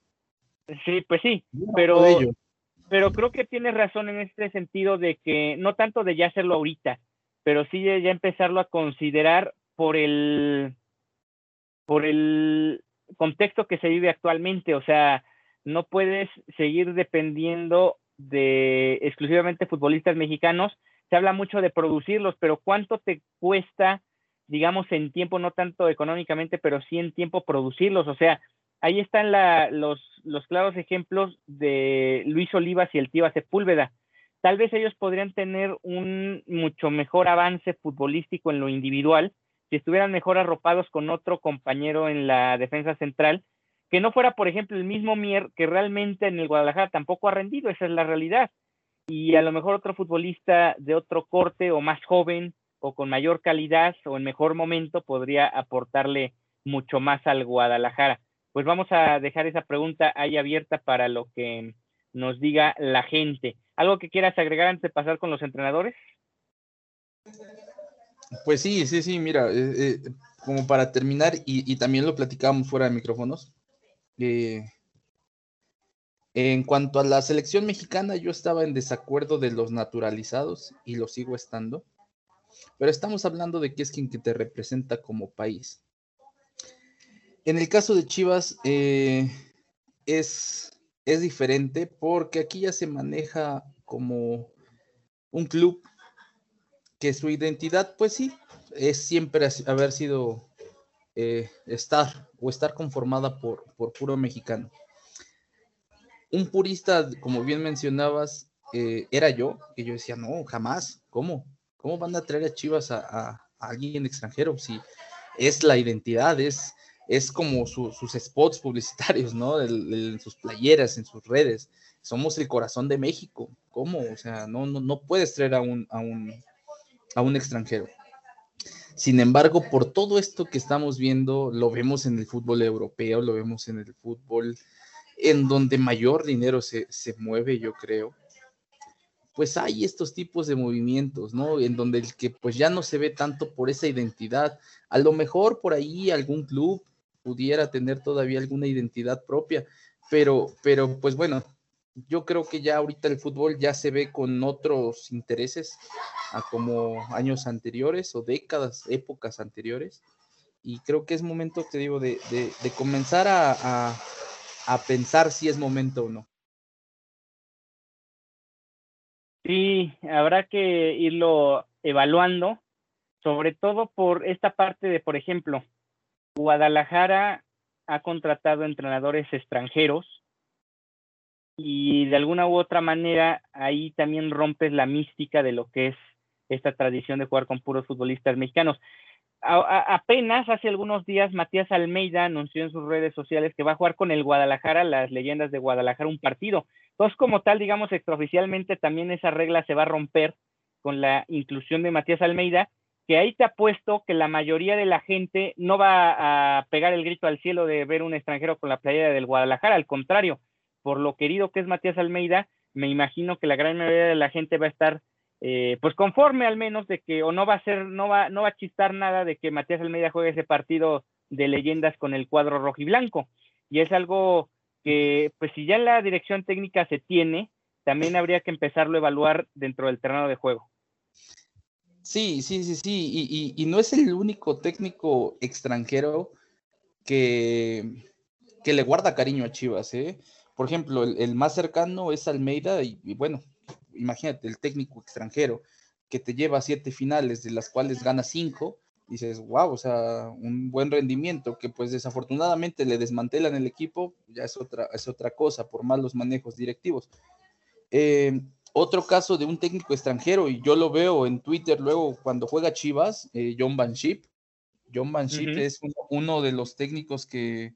Sí, pues sí, pero, pero creo que tienes razón en este sentido de que no tanto de ya hacerlo ahorita, pero sí ya empezarlo a considerar por el, por el contexto que se vive actualmente. O sea, no puedes seguir dependiendo de exclusivamente futbolistas mexicanos. Se habla mucho de producirlos, pero ¿cuánto te cuesta, digamos, en tiempo, no tanto económicamente, pero sí en tiempo producirlos? O sea, ahí están los, los claros ejemplos de Luis Olivas y el tío Sepúlveda. Tal vez ellos podrían tener un mucho mejor avance futbolístico en lo individual si estuvieran mejor arropados con otro compañero en la defensa central, que no fuera, por ejemplo, el mismo Mier, que realmente en el Guadalajara tampoco ha rendido, esa es la realidad. Y a lo mejor otro futbolista de otro corte o más joven o con mayor calidad o en mejor momento podría aportarle mucho más al Guadalajara. Pues vamos a dejar esa pregunta ahí abierta para lo que nos diga la gente. ¿Algo que quieras agregar antes de pasar con los entrenadores? Pues sí, sí, sí, mira, eh, eh, como para terminar, y, también lo platicábamos fuera de micrófonos, eh, en cuanto a la selección mexicana, yo estaba en desacuerdo de los naturalizados y lo sigo estando, pero estamos hablando de qué es quien que te representa como país. En el caso de Chivas, es, es diferente porque aquí ya se maneja como un club que su identidad, pues sí, es siempre haber sido eh, estar o estar conformada por, por puro mexicano. Un purista, como bien mencionabas, eh, era yo, que yo decía, no, jamás, ¿cómo? ¿Cómo van a traer a Chivas a, alguien extranjero? Si es la identidad, es, es como sus spots publicitarios, ¿no? en sus playeras, en sus redes. Somos el corazón de México. ¿Cómo? O sea, no, no, no puedes traer a un, a un, a un extranjero. Sin embargo, por todo esto que estamos viendo, lo vemos en el fútbol europeo, lo vemos en el fútbol en donde mayor dinero se, mueve, yo creo. Pues hay estos tipos de movimientos, ¿no? En donde el que pues ya no se ve tanto por esa identidad. A lo mejor por ahí algún club pudiera tener todavía alguna identidad propia, pero, pero pues bueno, yo creo que ya ahorita el fútbol ya se ve con otros intereses a como años anteriores o décadas, épocas anteriores. Y creo que es momento, te digo, de, comenzar a, pensar si es momento o no. Sí, habrá que irlo evaluando, sobre todo por esta parte de, por ejemplo, Guadalajara ha contratado entrenadores extranjeros y de alguna u otra manera ahí también rompes la mística de lo que es esta tradición de jugar con puros futbolistas mexicanos. Apenas hace algunos días Matías Almeida anunció en sus redes sociales que va a jugar con el Guadalajara, las leyendas de Guadalajara, un partido. Entonces, como tal, digamos, extraoficialmente también esa regla se va a romper con la inclusión de Matías Almeida, que ahí te apuesto que la mayoría de la gente no va a pegar el grito al cielo de ver un extranjero con la playera del Guadalajara, al contrario, por lo querido que es Matías Almeida, me imagino que la gran mayoría de la gente va a estar eh, pues conforme al menos de que o no va a ser no va no va a chistar nada de que Matías Almeida juegue ese partido de leyendas con el cuadro rojo y blanco. Y es algo que pues si ya la dirección técnica se tiene también habría que empezarlo a evaluar dentro del terreno de juego. Sí sí sí sí y, no es el único técnico extranjero que que le guarda cariño a Chivas eh por ejemplo, el, más cercano es Almeida y, bueno, imagínate, el técnico extranjero que te lleva a siete finales, de las cuales gana cinco, dices, wow, o sea, un buen rendimiento, que pues desafortunadamente le desmantelan el equipo, ya es otra, es otra cosa, por malos manejos directivos. Eh, otro caso de un técnico extranjero, y yo lo veo en Twitter luego cuando juega Chivas, eh, John Van Schip. John Van Schip es uno, de los técnicos que,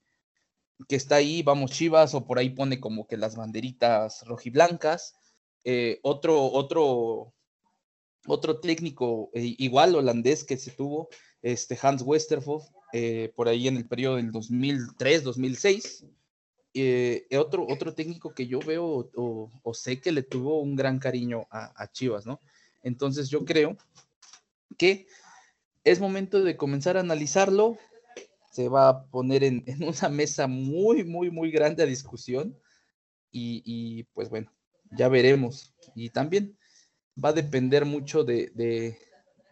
que está ahí, vamos Chivas, o por ahí pone como que las banderitas rojiblancas. Eh, otro, otro, otro técnico eh, igual holandés que se tuvo, este Hans Westerhoff, eh, por ahí en el periodo del 2003-2006. otro, otro técnico que yo veo o, sé que le tuvo un gran cariño a, Chivas, ¿no? Entonces yo creo que es momento de comenzar a analizarlo, se va a poner en, una mesa muy, muy, muy grande a discusión. Y, pues bueno, ya veremos. Y también va a depender mucho de,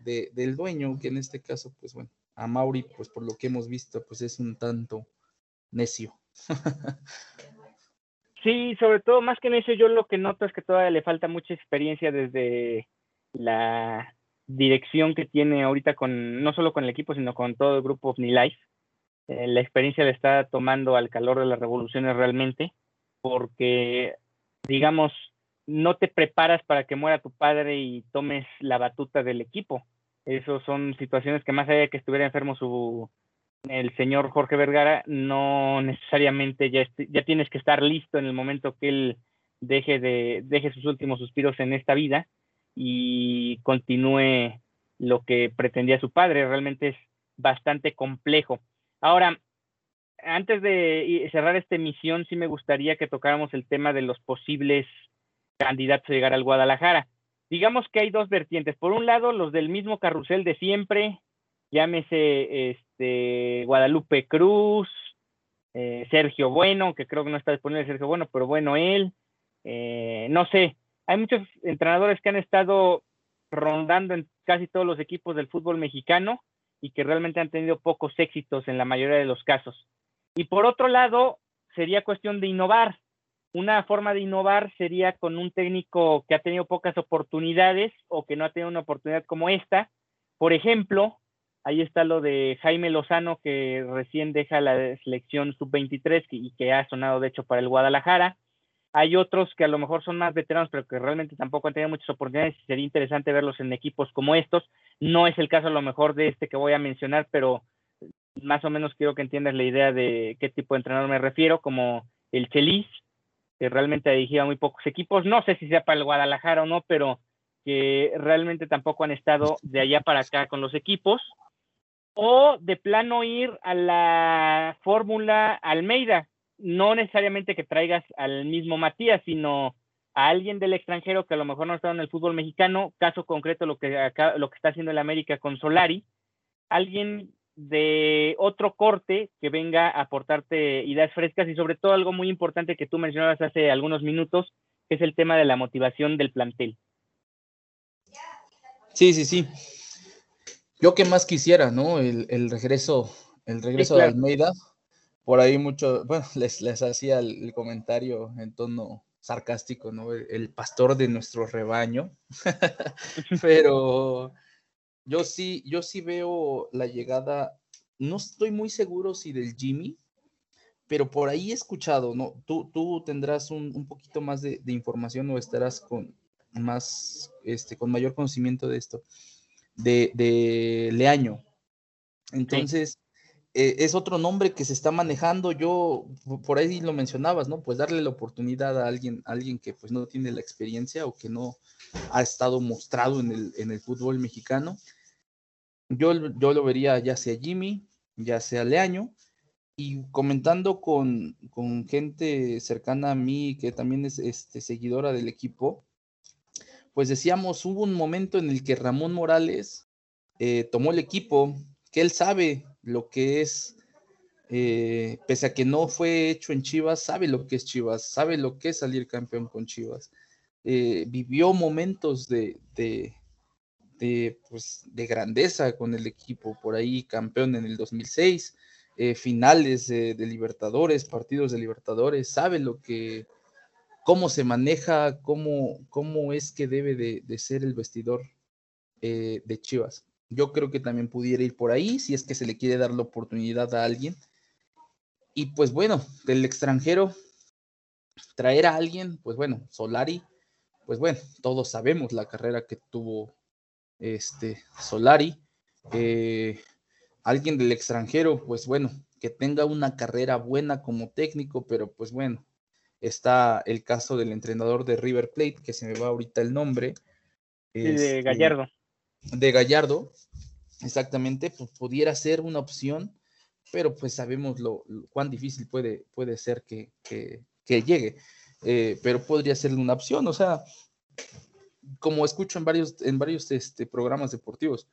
del dueño, que en este caso, pues bueno, a Mauri, pues por lo que hemos visto, pues es un tanto necio. *laughs* sí, sobre todo, más que necio, yo lo que noto es que todavía le falta mucha experiencia desde la dirección que tiene ahorita con, no solo con el equipo, sino con todo el grupo OVNI Eh, la experiencia le está tomando al calor de las revoluciones realmente, porque, digamos, no te preparas para que muera tu padre y tomes la batuta del equipo. Esas son situaciones que más allá de que estuviera enfermo su el señor Jorge Vergara, no necesariamente ya, ya tienes que estar listo en el momento que él deje de deje sus últimos suspiros en esta vida y continúe lo que pretendía su padre. Realmente es bastante complejo. Ahora, antes de cerrar esta emisión, sí me gustaría que tocáramos el tema de los posibles candidatos a llegar al Guadalajara. Digamos que hay dos vertientes. Por un lado, los del mismo carrusel de siempre, llámese este, Guadalupe Cruz, eh, Sergio Bueno, que creo que no está disponible Sergio Bueno, pero bueno, él, eh, no sé, hay muchos entrenadores que han estado rondando en casi todos los equipos del fútbol mexicano y que realmente han tenido pocos éxitos en la mayoría de los casos. Y por otro lado, sería cuestión de innovar. Una forma de innovar sería con un técnico que ha tenido pocas oportunidades o que no ha tenido una oportunidad como esta. Por ejemplo, ahí está lo de Jaime Lozano, que recién deja la selección sub-23 y que ha sonado de hecho para el Guadalajara. Hay otros que a lo mejor son más veteranos, pero que realmente tampoco han tenido muchas oportunidades y sería interesante verlos en equipos como estos. No es el caso a lo mejor de este que voy a mencionar, pero más o menos quiero que entiendas la idea de qué tipo de entrenador me refiero, como el Chelis, que realmente ha dirigido a muy pocos equipos. No sé si sea para el Guadalajara o no, pero que realmente tampoco han estado de allá para acá con los equipos. O de plano ir a la fórmula Almeida, no necesariamente que traigas al mismo Matías, sino a alguien del extranjero que a lo mejor no estado en el fútbol mexicano, caso concreto lo que acá, lo que está haciendo el América con Solari, alguien de otro corte que venga a aportarte ideas frescas y sobre todo algo muy importante que tú mencionabas hace algunos minutos, que es el tema de la motivación del plantel. Sí, sí, sí. Yo que más quisiera, ¿no? El, regreso, el regreso de Almeida, por ahí mucho, bueno, *laughs* les, les hacía el, comentario en tono sarcástico, ¿no? El, pastor de nuestro rebaño, *laughs* pero yo sí, yo sí veo la llegada, no estoy muy seguro si del Jimmy, pero por ahí he escuchado, ¿no? Tú, tú tendrás un, poquito más de, información o estarás con más, este, con mayor conocimiento de esto, de, de Leaño. Entonces, eh, es otro nombre que se está manejando. Yo, por ahí lo mencionabas, ¿no? Pues darle la oportunidad a alguien, alguien que pues no tiene la experiencia o que no ha estado mostrado en el, en el fútbol mexicano. Yo, yo lo vería ya sea Jimmy, ya sea Leaño, y comentando con, con, gente cercana a mí que también es este, seguidora del equipo, pues decíamos, hubo un momento en el que Ramón Morales eh, tomó el equipo, que él sabe lo que es, eh, pese a que no fue hecho en Chivas, sabe lo que es Chivas, sabe lo que es salir campeón con Chivas. Eh, vivió momentos de, de, pues, de, grandeza con el equipo, por ahí campeón en el 2006, eh, finales de Libertadores, partidos de Libertadores, sabe lo que, cómo se maneja, cómo, cómo es que debe de, ser el vestidor de Chivas. Yo creo que también pudiera ir por ahí si es que se le quiere dar la oportunidad a alguien. Y pues bueno, del extranjero, traer a alguien, pues bueno, Solari, pues bueno, todos sabemos la carrera que tuvo este Solari. Eh, alguien del extranjero, pues bueno, que tenga una carrera buena como técnico, pero pues bueno, está el caso del entrenador de River Plate, que se me va ahorita el nombre. Sí, de este, Gallardo de Gallardo, exactamente, pues pudiera ser una opción, pero pues sabemos lo, cuán difícil puede, puede ser que, llegue, eh, pero podría ser una opción, o sea, como escucho en varios, en varios este, programas deportivos,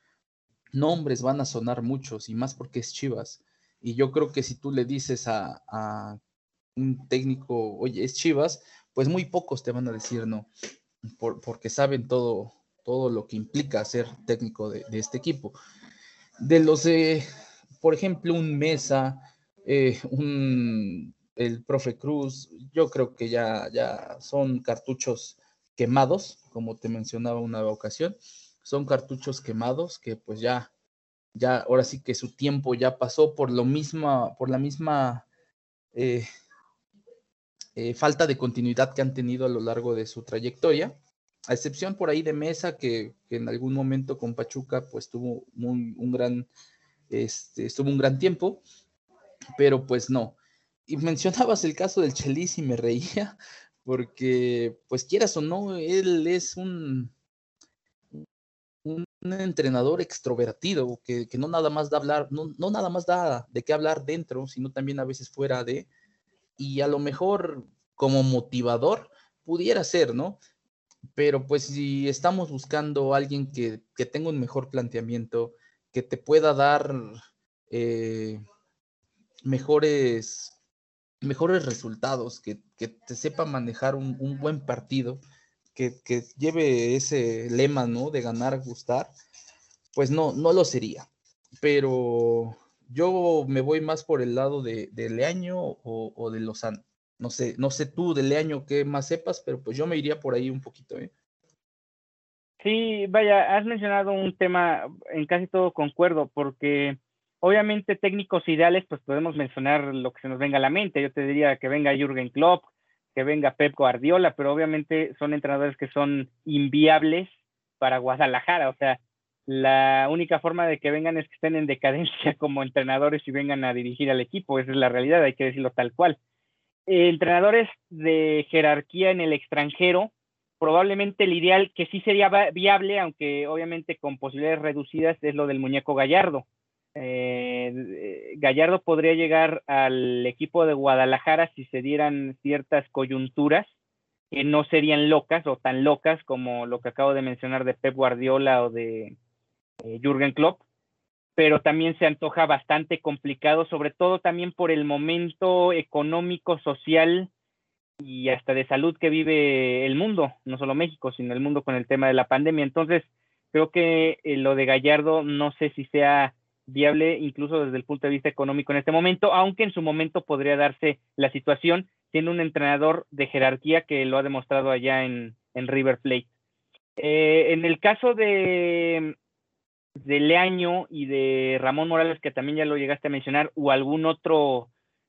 nombres van a sonar muchos y más porque es Chivas. Y yo creo que si tú le dices a, a un técnico, oye, es Chivas, pues muy pocos te van a decir no, por, porque saben todo, todo lo que implica ser técnico de, este equipo. De los, por ejemplo, un Mesa, eh, un, el profe Cruz, yo creo que ya, ya son cartuchos quemados, como te mencionaba una ocasión, son cartuchos quemados que pues ya, ya, ahora sí que su tiempo ya pasó por lo misma, por la misma eh, eh, falta de continuidad que han tenido a lo largo de su trayectoria, a excepción por ahí de Mesa, que, en algún momento con Pachuca pues tuvo un gran, este, estuvo un gran tiempo, pero pues no. Y mencionabas el caso del Chelis y me reía, porque pues quieras o no, él es un, un entrenador extrovertido, que, no nada más da hablar, no, no nada más da de qué hablar dentro, sino también a veces fuera de, y a lo mejor como motivador pudiera ser, ¿no? Pero pues si estamos buscando a alguien que, tenga un mejor planteamiento, que te pueda dar eh, mejores, mejores resultados, que, te sepa manejar un, buen partido, que, que, lleve ese lema, ¿no? De ganar, gustar, pues no, no lo sería. Pero yo me voy más por el lado de, Leaño o, de Lozano. No sé, no sé tú de Leaño qué más sepas, pero pues yo me iría por ahí un poquito. ¿eh? Sí, vaya, has mencionado un tema, en casi todo concuerdo, porque obviamente técnicos ideales, pues podemos mencionar lo que se nos venga a la mente. Yo te diría que venga Jürgen Klopp, que venga Pep Guardiola, pero obviamente son entrenadores que son inviables para Guadalajara. O sea, la única forma de que vengan es que estén en decadencia *laughs* como entrenadores y vengan a dirigir al equipo. Esa es la realidad, hay que decirlo tal cual. entrenadores de jerarquía en el extranjero, probablemente el ideal que sí sería viable, aunque obviamente con posibilidades reducidas, es lo del muñeco Gallardo. Eh, Gallardo podría llegar al equipo de Guadalajara si se dieran ciertas coyunturas que no serían locas o tan locas como lo que acabo de mencionar de Pep Guardiola o de eh, Jürgen Klopp, pero también se antoja bastante complicado, sobre todo también por el momento económico, social y hasta de salud que vive el mundo, no solo México, sino el mundo con el tema de la pandemia. Entonces, creo que eh, lo de Gallardo no sé si sea viable incluso desde el punto de vista económico en este momento, aunque en su momento podría darse la situación siendo un entrenador de jerarquía que lo ha demostrado allá en, River Plate. Eh, en el caso de, de Leaño y de Ramón Morales, que también ya lo llegaste a mencionar, o algún otro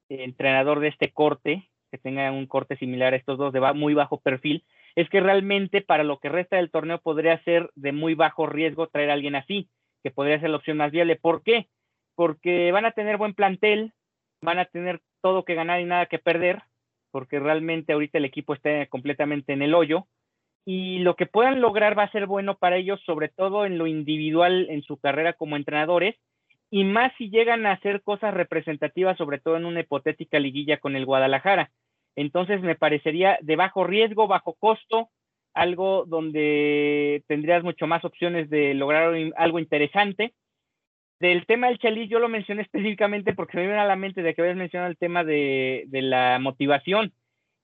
entrenador de este corte, que tenga un corte similar a estos dos de muy bajo perfil, es que realmente para lo que resta del torneo podría ser de muy bajo riesgo traer a alguien así, que podría ser la opción más viable. ¿Por qué? Porque van a tener buen plantel, van a tener todo que ganar y nada que perder, porque realmente ahorita el equipo está completamente en el hoyo y lo que puedan lograr va a ser bueno para ellos, sobre todo en lo individual en su carrera como entrenadores, y más si llegan a hacer cosas representativas, sobre todo en una hipotética liguilla con el Guadalajara. Entonces me parecería de bajo riesgo, bajo costo, algo donde tendrías mucho más opciones de lograr algo interesante. Del tema del Chelis, yo lo mencioné *laughs* específicamente porque me viene a la mente de que habías mencionado el tema de, de la motivación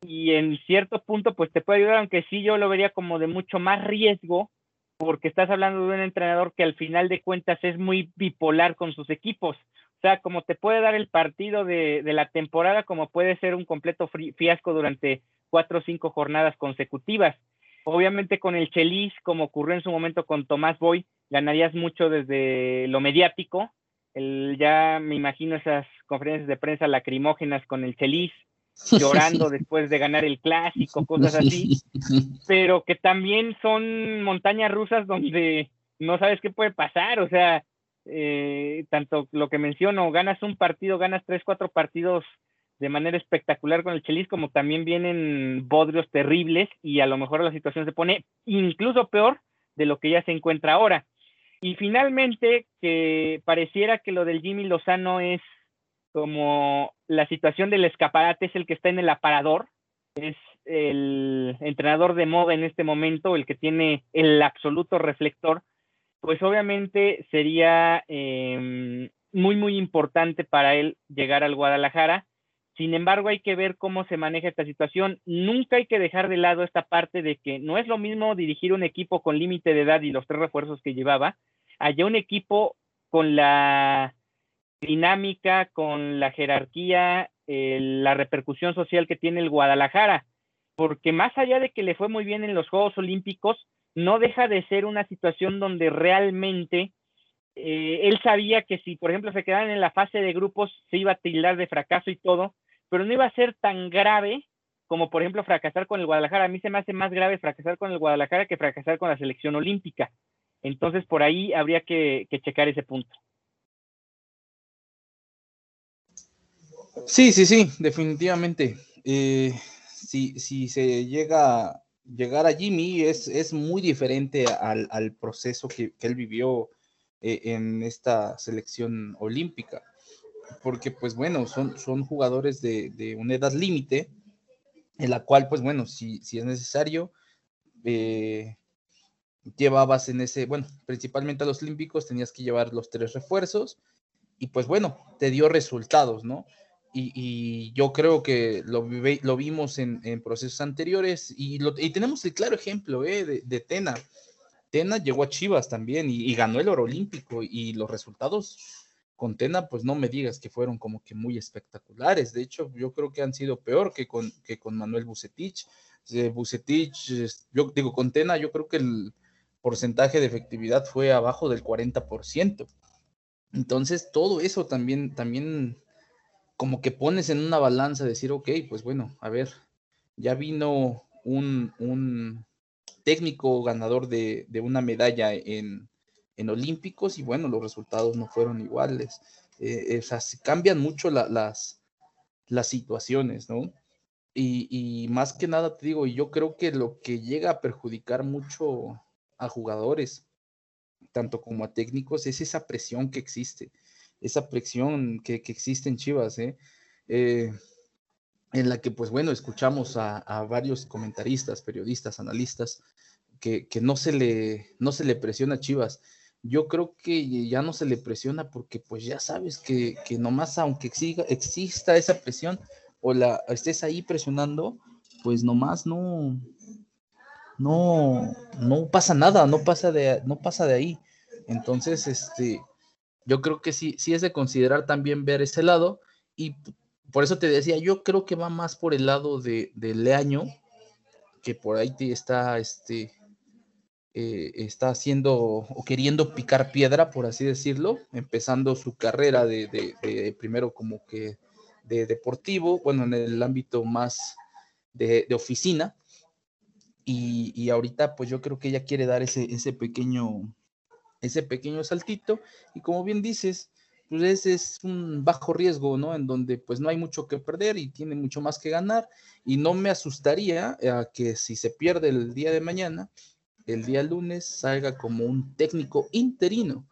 y en cierto punto pues te puede ayudar, aunque sí yo lo vería como de mucho más riesgo, porque estás hablando de un entrenador que al final de cuentas es muy bipolar con sus equipos. O sea, como te puede dar el partido de, la temporada, como puede ser un completo fiasco durante cuatro o cinco jornadas consecutivas. Obviamente con el Chelis, como ocurrió en su momento con Tomás Boy, ganarías mucho desde lo mediático. El, ya me imagino esas conferencias de prensa lacrimógenas con el Chelis, *laughs* llorando después de ganar el clásico, cosas así, *laughs* pero que también son montañas rusas donde no sabes qué puede pasar, o sea, eh, tanto lo que menciono, ganas un partido, ganas tres, cuatro partidos de manera espectacular con el Chelis, como también vienen bodrios terribles y a lo mejor la situación se pone incluso peor de lo que ya se encuentra ahora. Y finalmente, que pareciera que lo del Jimmy Lozano es como la situación del escaparate es el que está en el aparador, es el entrenador de moda en este momento, el que tiene el absoluto reflector, pues obviamente sería em, muy, muy importante para él llegar al Guadalajara. Sin embargo, hay que ver cómo se maneja esta situación. Nunca hay que dejar de lado esta parte de que no es lo mismo dirigir un equipo con límite de edad y los tres refuerzos que llevaba, allá un equipo con la dinámica, con la jerarquía, la repercusión social que tiene el Guadalajara, porque más allá de que le fue muy bien en los Juegos Olímpicos, no deja de ser una situación donde realmente eh, él sabía que si, por ejemplo, se quedaban en la fase de grupos, se iba a tildar de fracaso y todo, pero no iba a ser tan grave como, por ejemplo, fracasar con el Guadalajara. A mí se me hace más grave fracasar con el Guadalajara que fracasar con la selección olímpica. Entonces, por ahí habría que, checar ese punto. Sí, sí, sí, definitivamente. Eh, si, se llega a llegar a Jimmy, es, es muy diferente al, proceso que, él vivió eh, en esta selección olímpica. Porque, pues bueno, son, son jugadores de, una edad límite, en la cual, pues bueno, si, si es necesario, eh, llevabas en ese, bueno, principalmente a los olímpicos tenías que llevar los tres refuerzos y pues bueno, te dio resultados, ¿no? Y, yo creo que lo, lo vimos en, procesos anteriores y, lo, y, tenemos el claro ejemplo ¿eh? de, Tena. Tena llegó a Chivas también y, ganó el oro olímpico y los resultados con Tena, pues no me digas que fueron como que muy espectaculares. De hecho, yo creo que han sido peor que con, que con Manuel Bucetich. Eh, Bucetich, yo digo, con Tena, yo creo que el, porcentaje de efectividad fue abajo del 40%. Entonces, todo eso también, también como que pones en una balanza, decir, ok, pues bueno, a ver, ya vino un, técnico ganador de, una medalla en, Olímpicos y bueno, los resultados no fueron iguales. Eh, cambian mucho las, las situaciones, ¿no? Y, y, más que nada te digo, yo creo que lo que llega a perjudicar mucho a jugadores, tanto como a técnicos, es esa presión que existe, esa presión que, existe en Chivas, ¿eh? Eh, en la que, pues bueno, escuchamos a, varios comentaristas, periodistas, analistas, que, no, se le, no se le presiona a Chivas. Yo creo que ya no se le presiona porque pues ya sabes que, que nomás aunque exista, exista esa presión o la estés ahí presionando, pues nomás no, no, no pasa nada, no pasa de, no pasa de ahí. Entonces, este, yo creo que sí, sí es de considerar también ver ese lado y por eso te decía, yo creo que va más por el lado de, de Leaño, que por ahí te está, este, eh, está haciendo o queriendo picar piedra, por así decirlo, empezando su carrera de, de primero como que de deportivo, bueno, en el ámbito más de, oficina, y, ahorita pues yo creo que ella quiere dar ese, ese pequeño ese pequeño saltito. Y como bien dices pues ese es un bajo riesgo no en donde pues no hay mucho que perder y tiene mucho más que ganar. Y no me asustaría a que si se pierde el día de mañana el día lunes salga como un técnico interino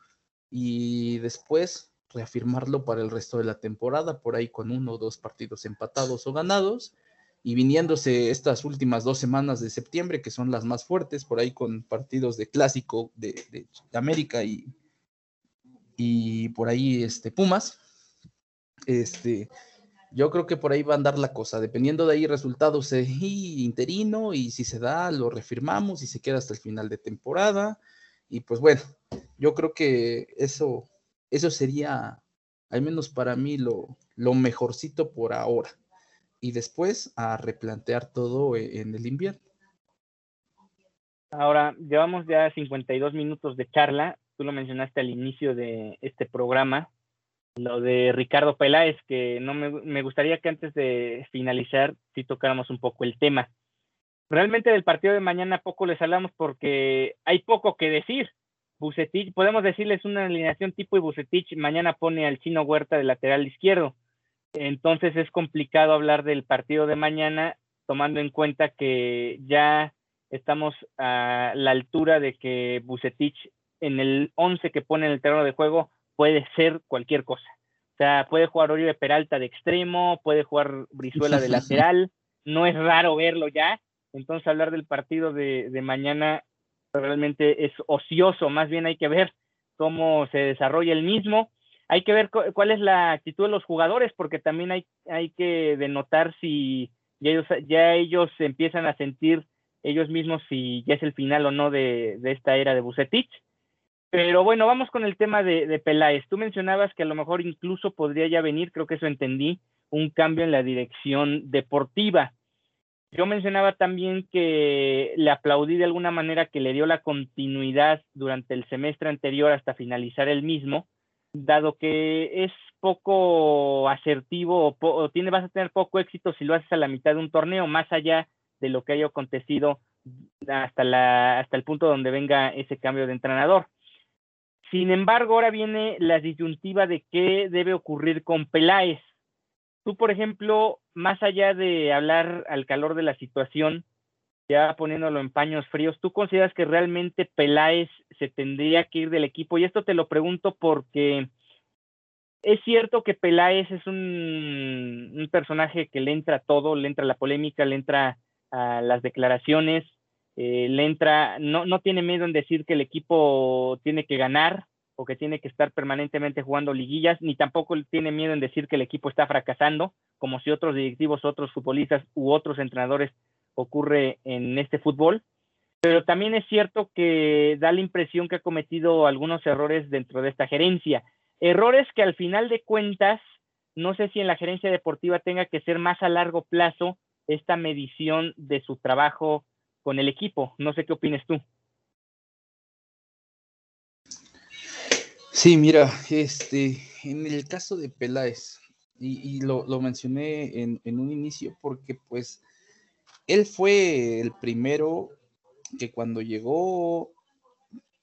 y después reafirmarlo para el resto de la temporada por ahí con uno o dos partidos empatados o ganados y viniéndose estas últimas dos semanas de septiembre, que son las más fuertes, por ahí con partidos de clásico de, América y, y por ahí este, Pumas, este, yo creo que por ahí va a andar la cosa, dependiendo de ahí resultados eh, interino y si se da, lo refirmamos y se queda hasta el final de temporada. Y pues bueno, yo creo que eso, eso sería, al menos para mí, lo, lo mejorcito por ahora y después a replantear todo e-, en el invierno. Ahora, llevamos ya 52 minutos de charla. Tú lo mencionaste al inicio de este programa, lo de Ricardo Peláez, que no me, gustaría que antes de finalizar, si tocáramos un poco el tema. Realmente del partido de mañana poco les hablamos porque hay poco que decir. Bucetich, podemos decirles una alineación tipo y Bucetich mañana pone al chino Huerta de lateral izquierdo entonces es complicado hablar del partido de mañana tomando en cuenta que ya estamos a la altura de que Bucetich en el 11 que pone en el terreno de juego puede ser cualquier cosa. O sea, puede jugar Oribe Peralta de extremo, puede jugar Brizuela de *laughs* lateral, no es raro verlo ya. Entonces hablar del partido de, de mañana realmente es ocioso, más bien hay que ver cómo se desarrolla el mismo hay que ver cuál es la actitud de los jugadores, porque también hay, hay que denotar si ya ellos, ya ellos empiezan a sentir ellos mismos si ya es el final o no de, de esta era de Bucetich. Pero bueno, vamos con el tema de, de Peláez. Tú mencionabas que a lo mejor incluso podría ya venir, creo que eso entendí, un cambio en la dirección deportiva. Yo mencionaba también que le aplaudí de alguna manera que le dio la continuidad durante el semestre anterior hasta finalizar el mismo, dado que es poco asertivo o, tiene, vas a tener poco éxito si lo haces a la mitad de un torneo, más allá de lo que haya acontecido hasta, la, hasta el punto donde venga ese cambio de entrenador. Sin embargo, ahora viene la disyuntiva de qué debe ocurrir con Peláez. Tú, por ejemplo, más allá de hablar al calor de la situación, ya poniéndolo en paños fríos, ¿tú consideras que realmente Peláez se tendría que ir del equipo? Y esto te lo pregunto porque es cierto que Peláez es un, un personaje que le entra todo, le entra la polémica, le entra a las declaraciones, eh, le entra, no, no tiene miedo en decir que el equipo tiene que ganar o que tiene que estar permanentemente jugando liguillas, ni tampoco tiene miedo en decir que el equipo está fracasando, como si otros directivos, otros futbolistas u otros entrenadores ocurre en este fútbol. Pero también es cierto que da la impresión que ha cometido algunos errores dentro de esta gerencia. Errores que al final de cuentas, no sé si en la gerencia deportiva tenga que ser más a largo plazo esta medición de su trabajo con el equipo. No sé qué opines tú. Sí, mira, este, en el caso de Peláez, y, lo, mencioné en, en, un inicio porque pues él fue el primero que cuando llegó,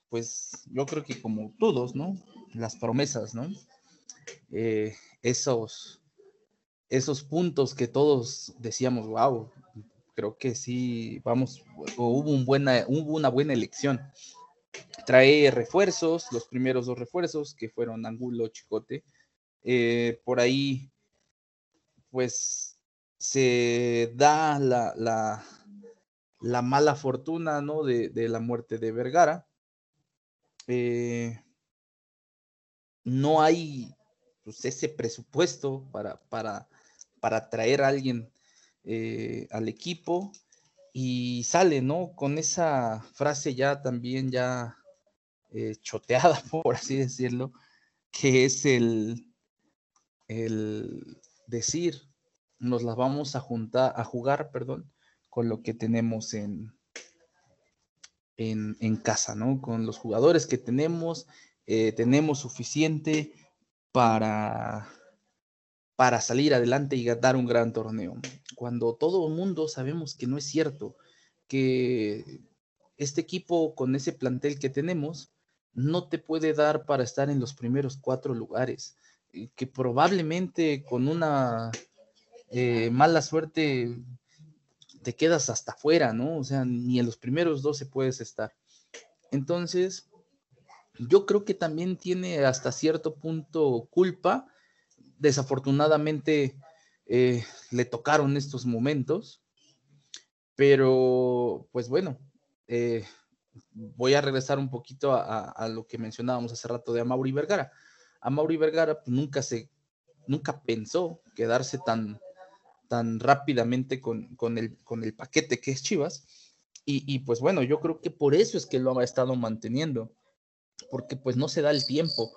pues yo creo que como todos, ¿no? Las promesas, ¿no? Eh, esos, esos puntos que todos decíamos, wow, creo que sí, vamos, hubo, una buena elección. Trae refuerzos, los primeros dos refuerzos, que fueron Angulo, Chicote. Eh, por ahí, pues, se da la, la, la mala fortuna, ¿no? De, de, la muerte de Vergara. Eh, no hay pues, ese presupuesto para, para, para traer a alguien eh, al equipo y sale, ¿no? Con esa frase ya también ya eh, choteada, *laughs* por así decirlo, que es el, el decir, nos la vamos a juntar, a jugar, perdón, con lo que tenemos en, en, en casa, ¿no? Con los jugadores que tenemos, eh, tenemos suficiente para para salir adelante y ganar un gran torneo. Cuando todo el mundo sabemos que no es cierto, que este equipo con ese plantel que tenemos no te puede dar para estar en los primeros cuatro lugares, que probablemente con una eh, mala suerte te quedas hasta afuera, ¿no? O sea, ni en los primeros 12 puedes estar. Entonces, yo creo que también tiene hasta cierto punto culpa desafortunadamente eh, le tocaron estos momentos, pero pues bueno, eh, voy a regresar un poquito a, lo que mencionábamos hace rato de Amaury Vergara. Amaury Vergara pues, nunca se, nunca pensó quedarse tan, tan rápidamente con, el, con el paquete que es Chivas. Y, pues bueno, yo creo que por eso es que lo ha estado manteniendo, porque pues no se da el tiempo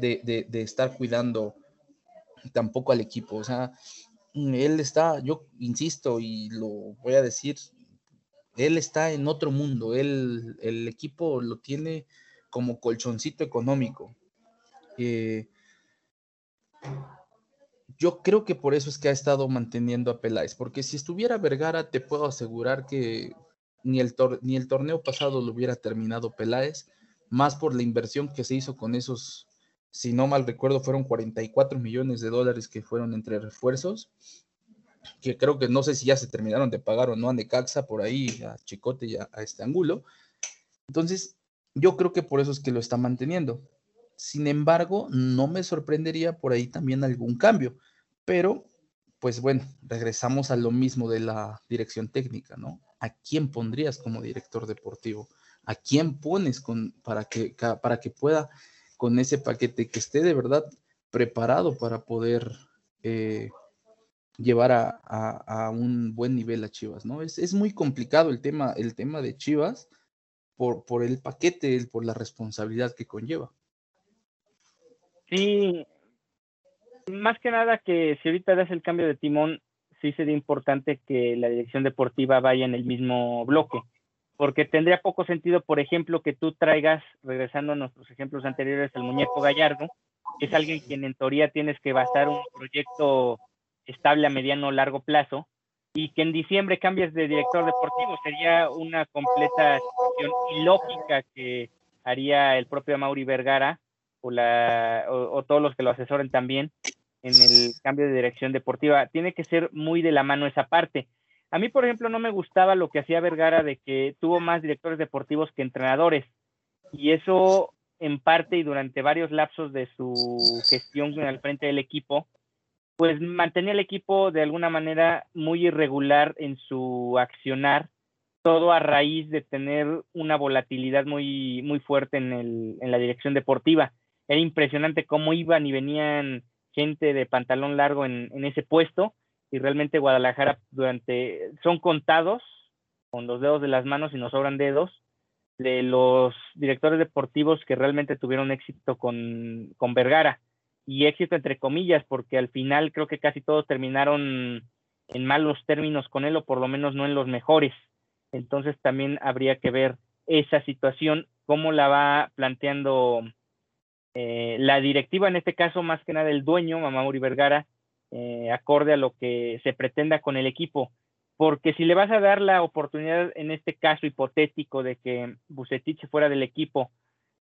de, de estar cuidando tampoco al equipo. O sea, él está, yo insisto y lo voy a decir, él está en otro mundo, el equipo lo tiene como colchoncito económico. Eh, yo creo que por eso es que ha estado manteniendo a Peláez, porque si estuviera Vergara, te puedo asegurar que ni el torneo pasado lo hubiera terminado Peláez, más por la inversión que se hizo con esos si no mal recuerdo, fueron 44 millones de dólares que fueron entre refuerzos, que creo que no sé si ya se terminaron de pagar o no a Necaxa por ahí, a Chicote y a, este Angulo. Entonces, yo creo que por eso es que lo está manteniendo. Sin embargo, no me sorprendería por ahí también algún cambio, pero pues bueno, regresamos a lo mismo de la dirección técnica, ¿no? ¿A quién pondrías como director deportivo? ¿A quién pones con, para, que, para que pueda con ese paquete, que esté de verdad preparado para poder eh, llevar a, un buen nivel a Chivas, ¿no? Es, muy complicado el tema, el tema de Chivas por, por el paquete, por la responsabilidad que conlleva. Sí, más que nada que si ahorita das el cambio de timón, sí sería importante que la dirección deportiva vaya en el mismo bloque, porque tendría poco sentido, por ejemplo, que tú traigas, regresando a nuestros ejemplos anteriores, al muñeco Gallardo, que es alguien quien en teoría tienes que basar un proyecto estable a mediano o largo plazo, y que en diciembre cambies de director deportivo. Sería una completa situación ilógica que haría el propio Mauri Vergara o, la, o, todos los que lo asesoren también en el cambio de dirección deportiva. Tiene que ser muy de la mano esa parte. A mí, por ejemplo, no me gustaba lo que hacía Vergara de que tuvo más directores deportivos que entrenadores. Y eso, en parte y durante varios lapsos de su gestión al frente del equipo, pues mantenía el equipo de alguna manera muy irregular en su accionar, todo a raíz de tener una volatilidad muy, muy fuerte en, el, en la dirección deportiva. Era impresionante cómo iban y venían gente de pantalón largo en, ese puesto y realmente Guadalajara durante, son contados con los dedos de las manos y nos sobran dedos de los directores deportivos que realmente tuvieron éxito con, con Vergara y éxito entre comillas porque al final creo que casi todos terminaron en malos términos con él o por lo menos no en los mejores. Entonces también habría que ver esa situación, cómo la va planteando eh, la directiva, en este caso, más que nada el dueño, Mamauri Vergara, eh, acorde a lo que se pretenda con el equipo. Porque si le vas a dar la oportunidad, en este caso hipotético, de que Bucetich fuera del equipo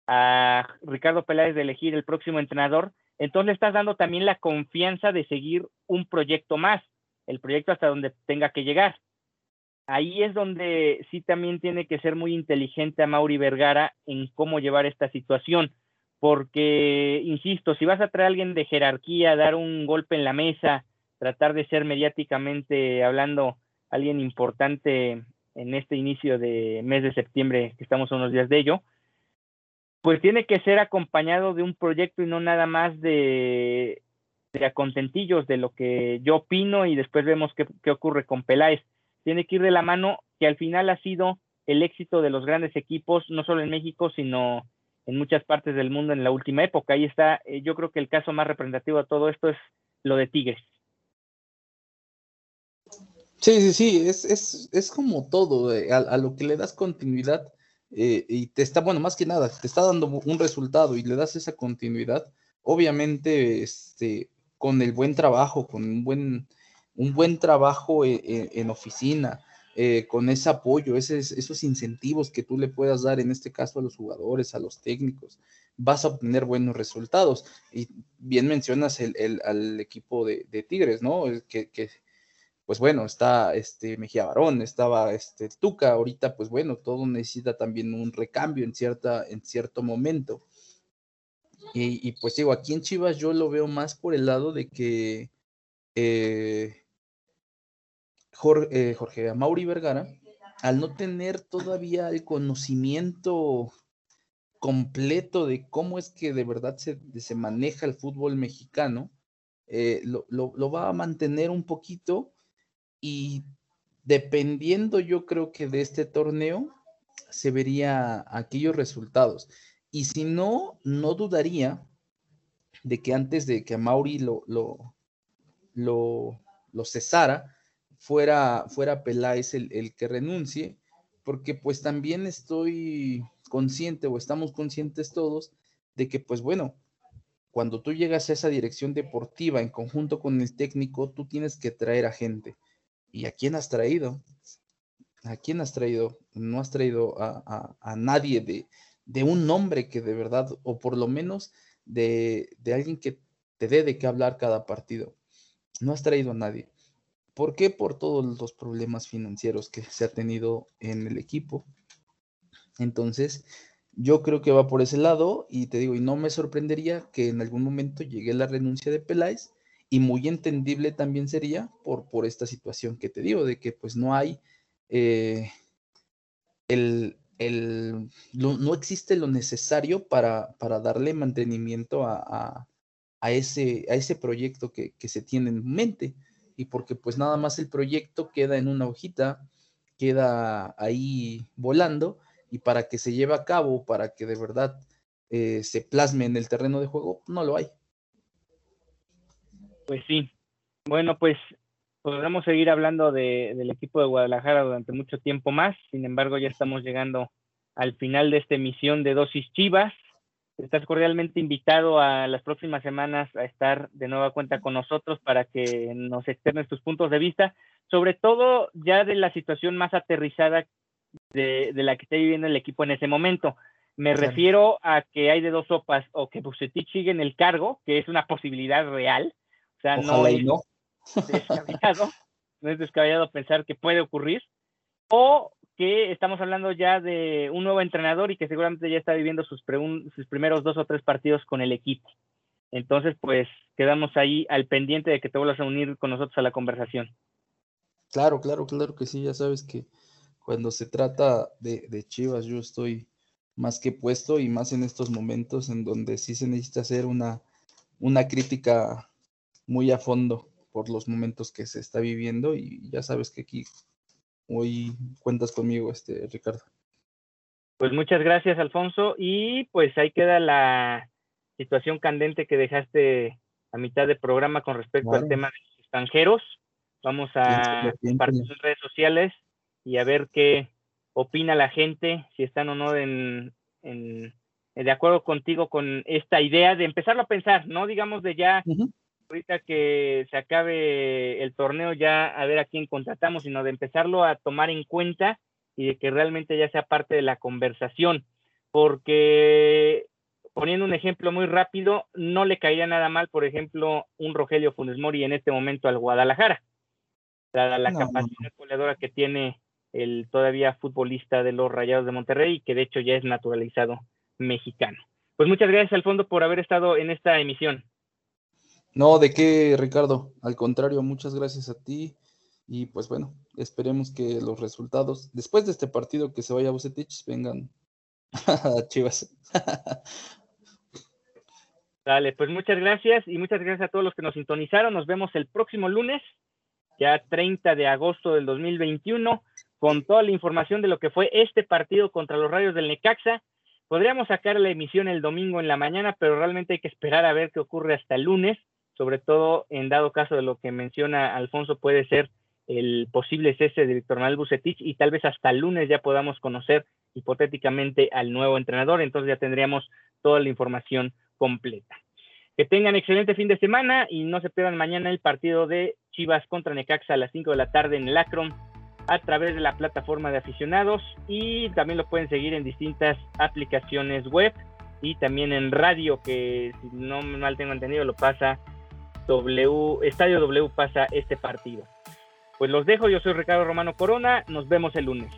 a Ricardo Peláez de elegir el próximo entrenador, entonces le estás dando también la confianza de seguir un proyecto más, el proyecto hasta donde tenga que llegar. Ahí es donde sí también tiene que ser muy inteligente a Mauri Vergara en cómo llevar esta situación porque, insisto, si vas a traer a alguien de jerarquía, dar un golpe en la mesa, tratar de ser mediáticamente hablando alguien importante en este inicio de mes de septiembre, que estamos a unos días de ello, pues tiene que ser acompañado de un proyecto y no nada más de, de de lo que yo opino y después vemos qué, qué ocurre con Peláez. Tiene que ir de la mano que al final ha sido el éxito de los grandes equipos, no solo en México, sino en muchas partes del mundo en la última época. Ahí está, eh, yo creo que el caso más representativo de todo esto es lo de Tigres. Sí, sí, sí, es, es, es como todo, eh, a, lo que le das continuidad eh, y te está, bueno, más que nada, te está dando un resultado y le das esa continuidad, obviamente, este, con el buen trabajo, con un buen, un buen trabajo en oficina, eh, con ese apoyo, esos incentivos que tú le puedas dar, en este caso a los jugadores, a los técnicos, vas a obtener buenos resultados. Y bien mencionas el, al equipo de, Tigres, ¿no? Que, que, pues bueno, está este Mejía Barón, estaba este Tuca, ahorita pues bueno, todo necesita también un recambio en, cierta, en cierto momento. Y, pues digo, aquí en Chivas yo lo veo más por el lado de que eh, Jorge, eh, Jorge Mauri Vergara, al no tener todavía el conocimiento completo de cómo es que de verdad se, maneja el fútbol mexicano, eh, lo, va a mantener un poquito y dependiendo yo creo que de este torneo se vería aquellos resultados. Y si no, no dudaría de que antes de que Mauri lo, lo, lo, lo cesara, fuera, fuera Peláez el, que renuncie, porque pues también estoy consciente o estamos conscientes todos de que pues bueno, cuando tú llegas a esa dirección deportiva en conjunto con el técnico, tú tienes que traer a gente. ¿Y a quién has traído? ¿A quién has traído? No has traído a, nadie de, de, un nombre que de verdad, o por lo menos de, de alguien que te dé de qué hablar cada partido. No has traído a nadie. ¿Por qué? Por todos los problemas financieros que se ha tenido en el equipo. Entonces, yo creo que va por ese lado y te digo, y no me sorprendería que en algún momento llegue la renuncia de Peláez y muy entendible también sería por, por esta situación que te digo, de que pues no hay eh, el, no existe lo necesario para, para darle mantenimiento a, a ese, a ese proyecto que, que se tiene en mente y porque pues nada más el proyecto queda en una hojita, queda ahí volando y para que se lleve a cabo, para que de verdad eh, se plasme en el terreno de juego, no lo hay. Pues sí. Bueno, pues podremos seguir hablando del equipo de Guadalajara durante mucho tiempo más. Sin embargo, ya estamos llegando al final de esta emisión de Dosis Chivas. Estás cordialmente invitado a las próximas semanas a estar de nueva cuenta con nosotros para que nos externes tus puntos de vista, sobre todo ya de la situación más aterrizada de, la que está viviendo el equipo en ese momento. Me refiero a que hay de dos sopas, o que Bucetich sigue en el cargo, que es una posibilidad real, o sea, no es descabellado, *laughs* no es descabellado pensar que puede ocurrir, o que estamos hablando ya de un nuevo entrenador y que seguramente ya está viviendo sus, sus primeros dos o tres partidos con el equipo. Entonces, pues quedamos ahí al pendiente de que te vuelvas a unir con nosotros a la conversación. Claro, claro, claro que sí. Ya sabes que cuando se trata de, de, Chivas, yo estoy más que puesto y más en estos momentos en donde sí se necesita hacer una, una crítica muy a fondo por los momentos que se está viviendo y ya sabes que aquí hoy cuentas conmigo, este Ricardo. Pues muchas gracias, Alfonso. Y pues ahí queda la situación candente que dejaste a mitad de programa con respecto al tema de los extranjeros. Vamos a compartir sus redes sociales y a ver qué opina la gente, si están o no en, de acuerdo contigo con esta idea de empezarlo a pensar, no digamos de ya ahorita que se acabe el torneo ya a ver a quién contratamos, sino de empezarlo a tomar en cuenta y de que realmente ya sea parte de la conversación. Porque poniendo un ejemplo muy rápido, no le caería nada mal, por ejemplo, un Rogelio Funes Mori en este momento al Guadalajara, dada la capacidad goleadora que tiene el todavía futbolista de los Rayados de Monterrey, que de hecho ya es naturalizado mexicano. Pues muchas gracias, al fondo por haber estado en esta emisión. No, de qué, Ricardo. Al contrario, muchas gracias a ti. Y pues bueno, esperemos que los resultados, después de este partido que se vaya a Bucetich, vengan *laughs* Chivas. *laughs* Dale, pues muchas gracias y muchas gracias a todos los que nos sintonizaron. Nos vemos el próximo lunes, ya 30 de agosto del 2021, con toda la información de lo que fue este partido contra los Rayos del Necaxa. Podríamos sacar la emisión el domingo en la mañana, pero realmente hay que esperar a ver qué ocurre hasta el lunes sobre todo en dado caso de lo que menciona Alfonso, puede ser el posible cese de Víctor Manuel Bucetich y tal vez hasta el lunes ya podamos conocer hipotéticamente al nuevo entrenador, entonces ya tendríamos toda la información completa. Que tengan excelente fin de semana y no se pierdan mañana el partido de Chivas contra Necaxa a las 5 de la tarde en el Akron a través de la plataforma de aficionados y también lo pueden seguir en distintas aplicaciones web y también en radio que si no mal tengo entendido lo pasa W, Estadio W pasa este partido. Pues los dejo, yo soy Ricardo Romano Corona, nos vemos el lunes.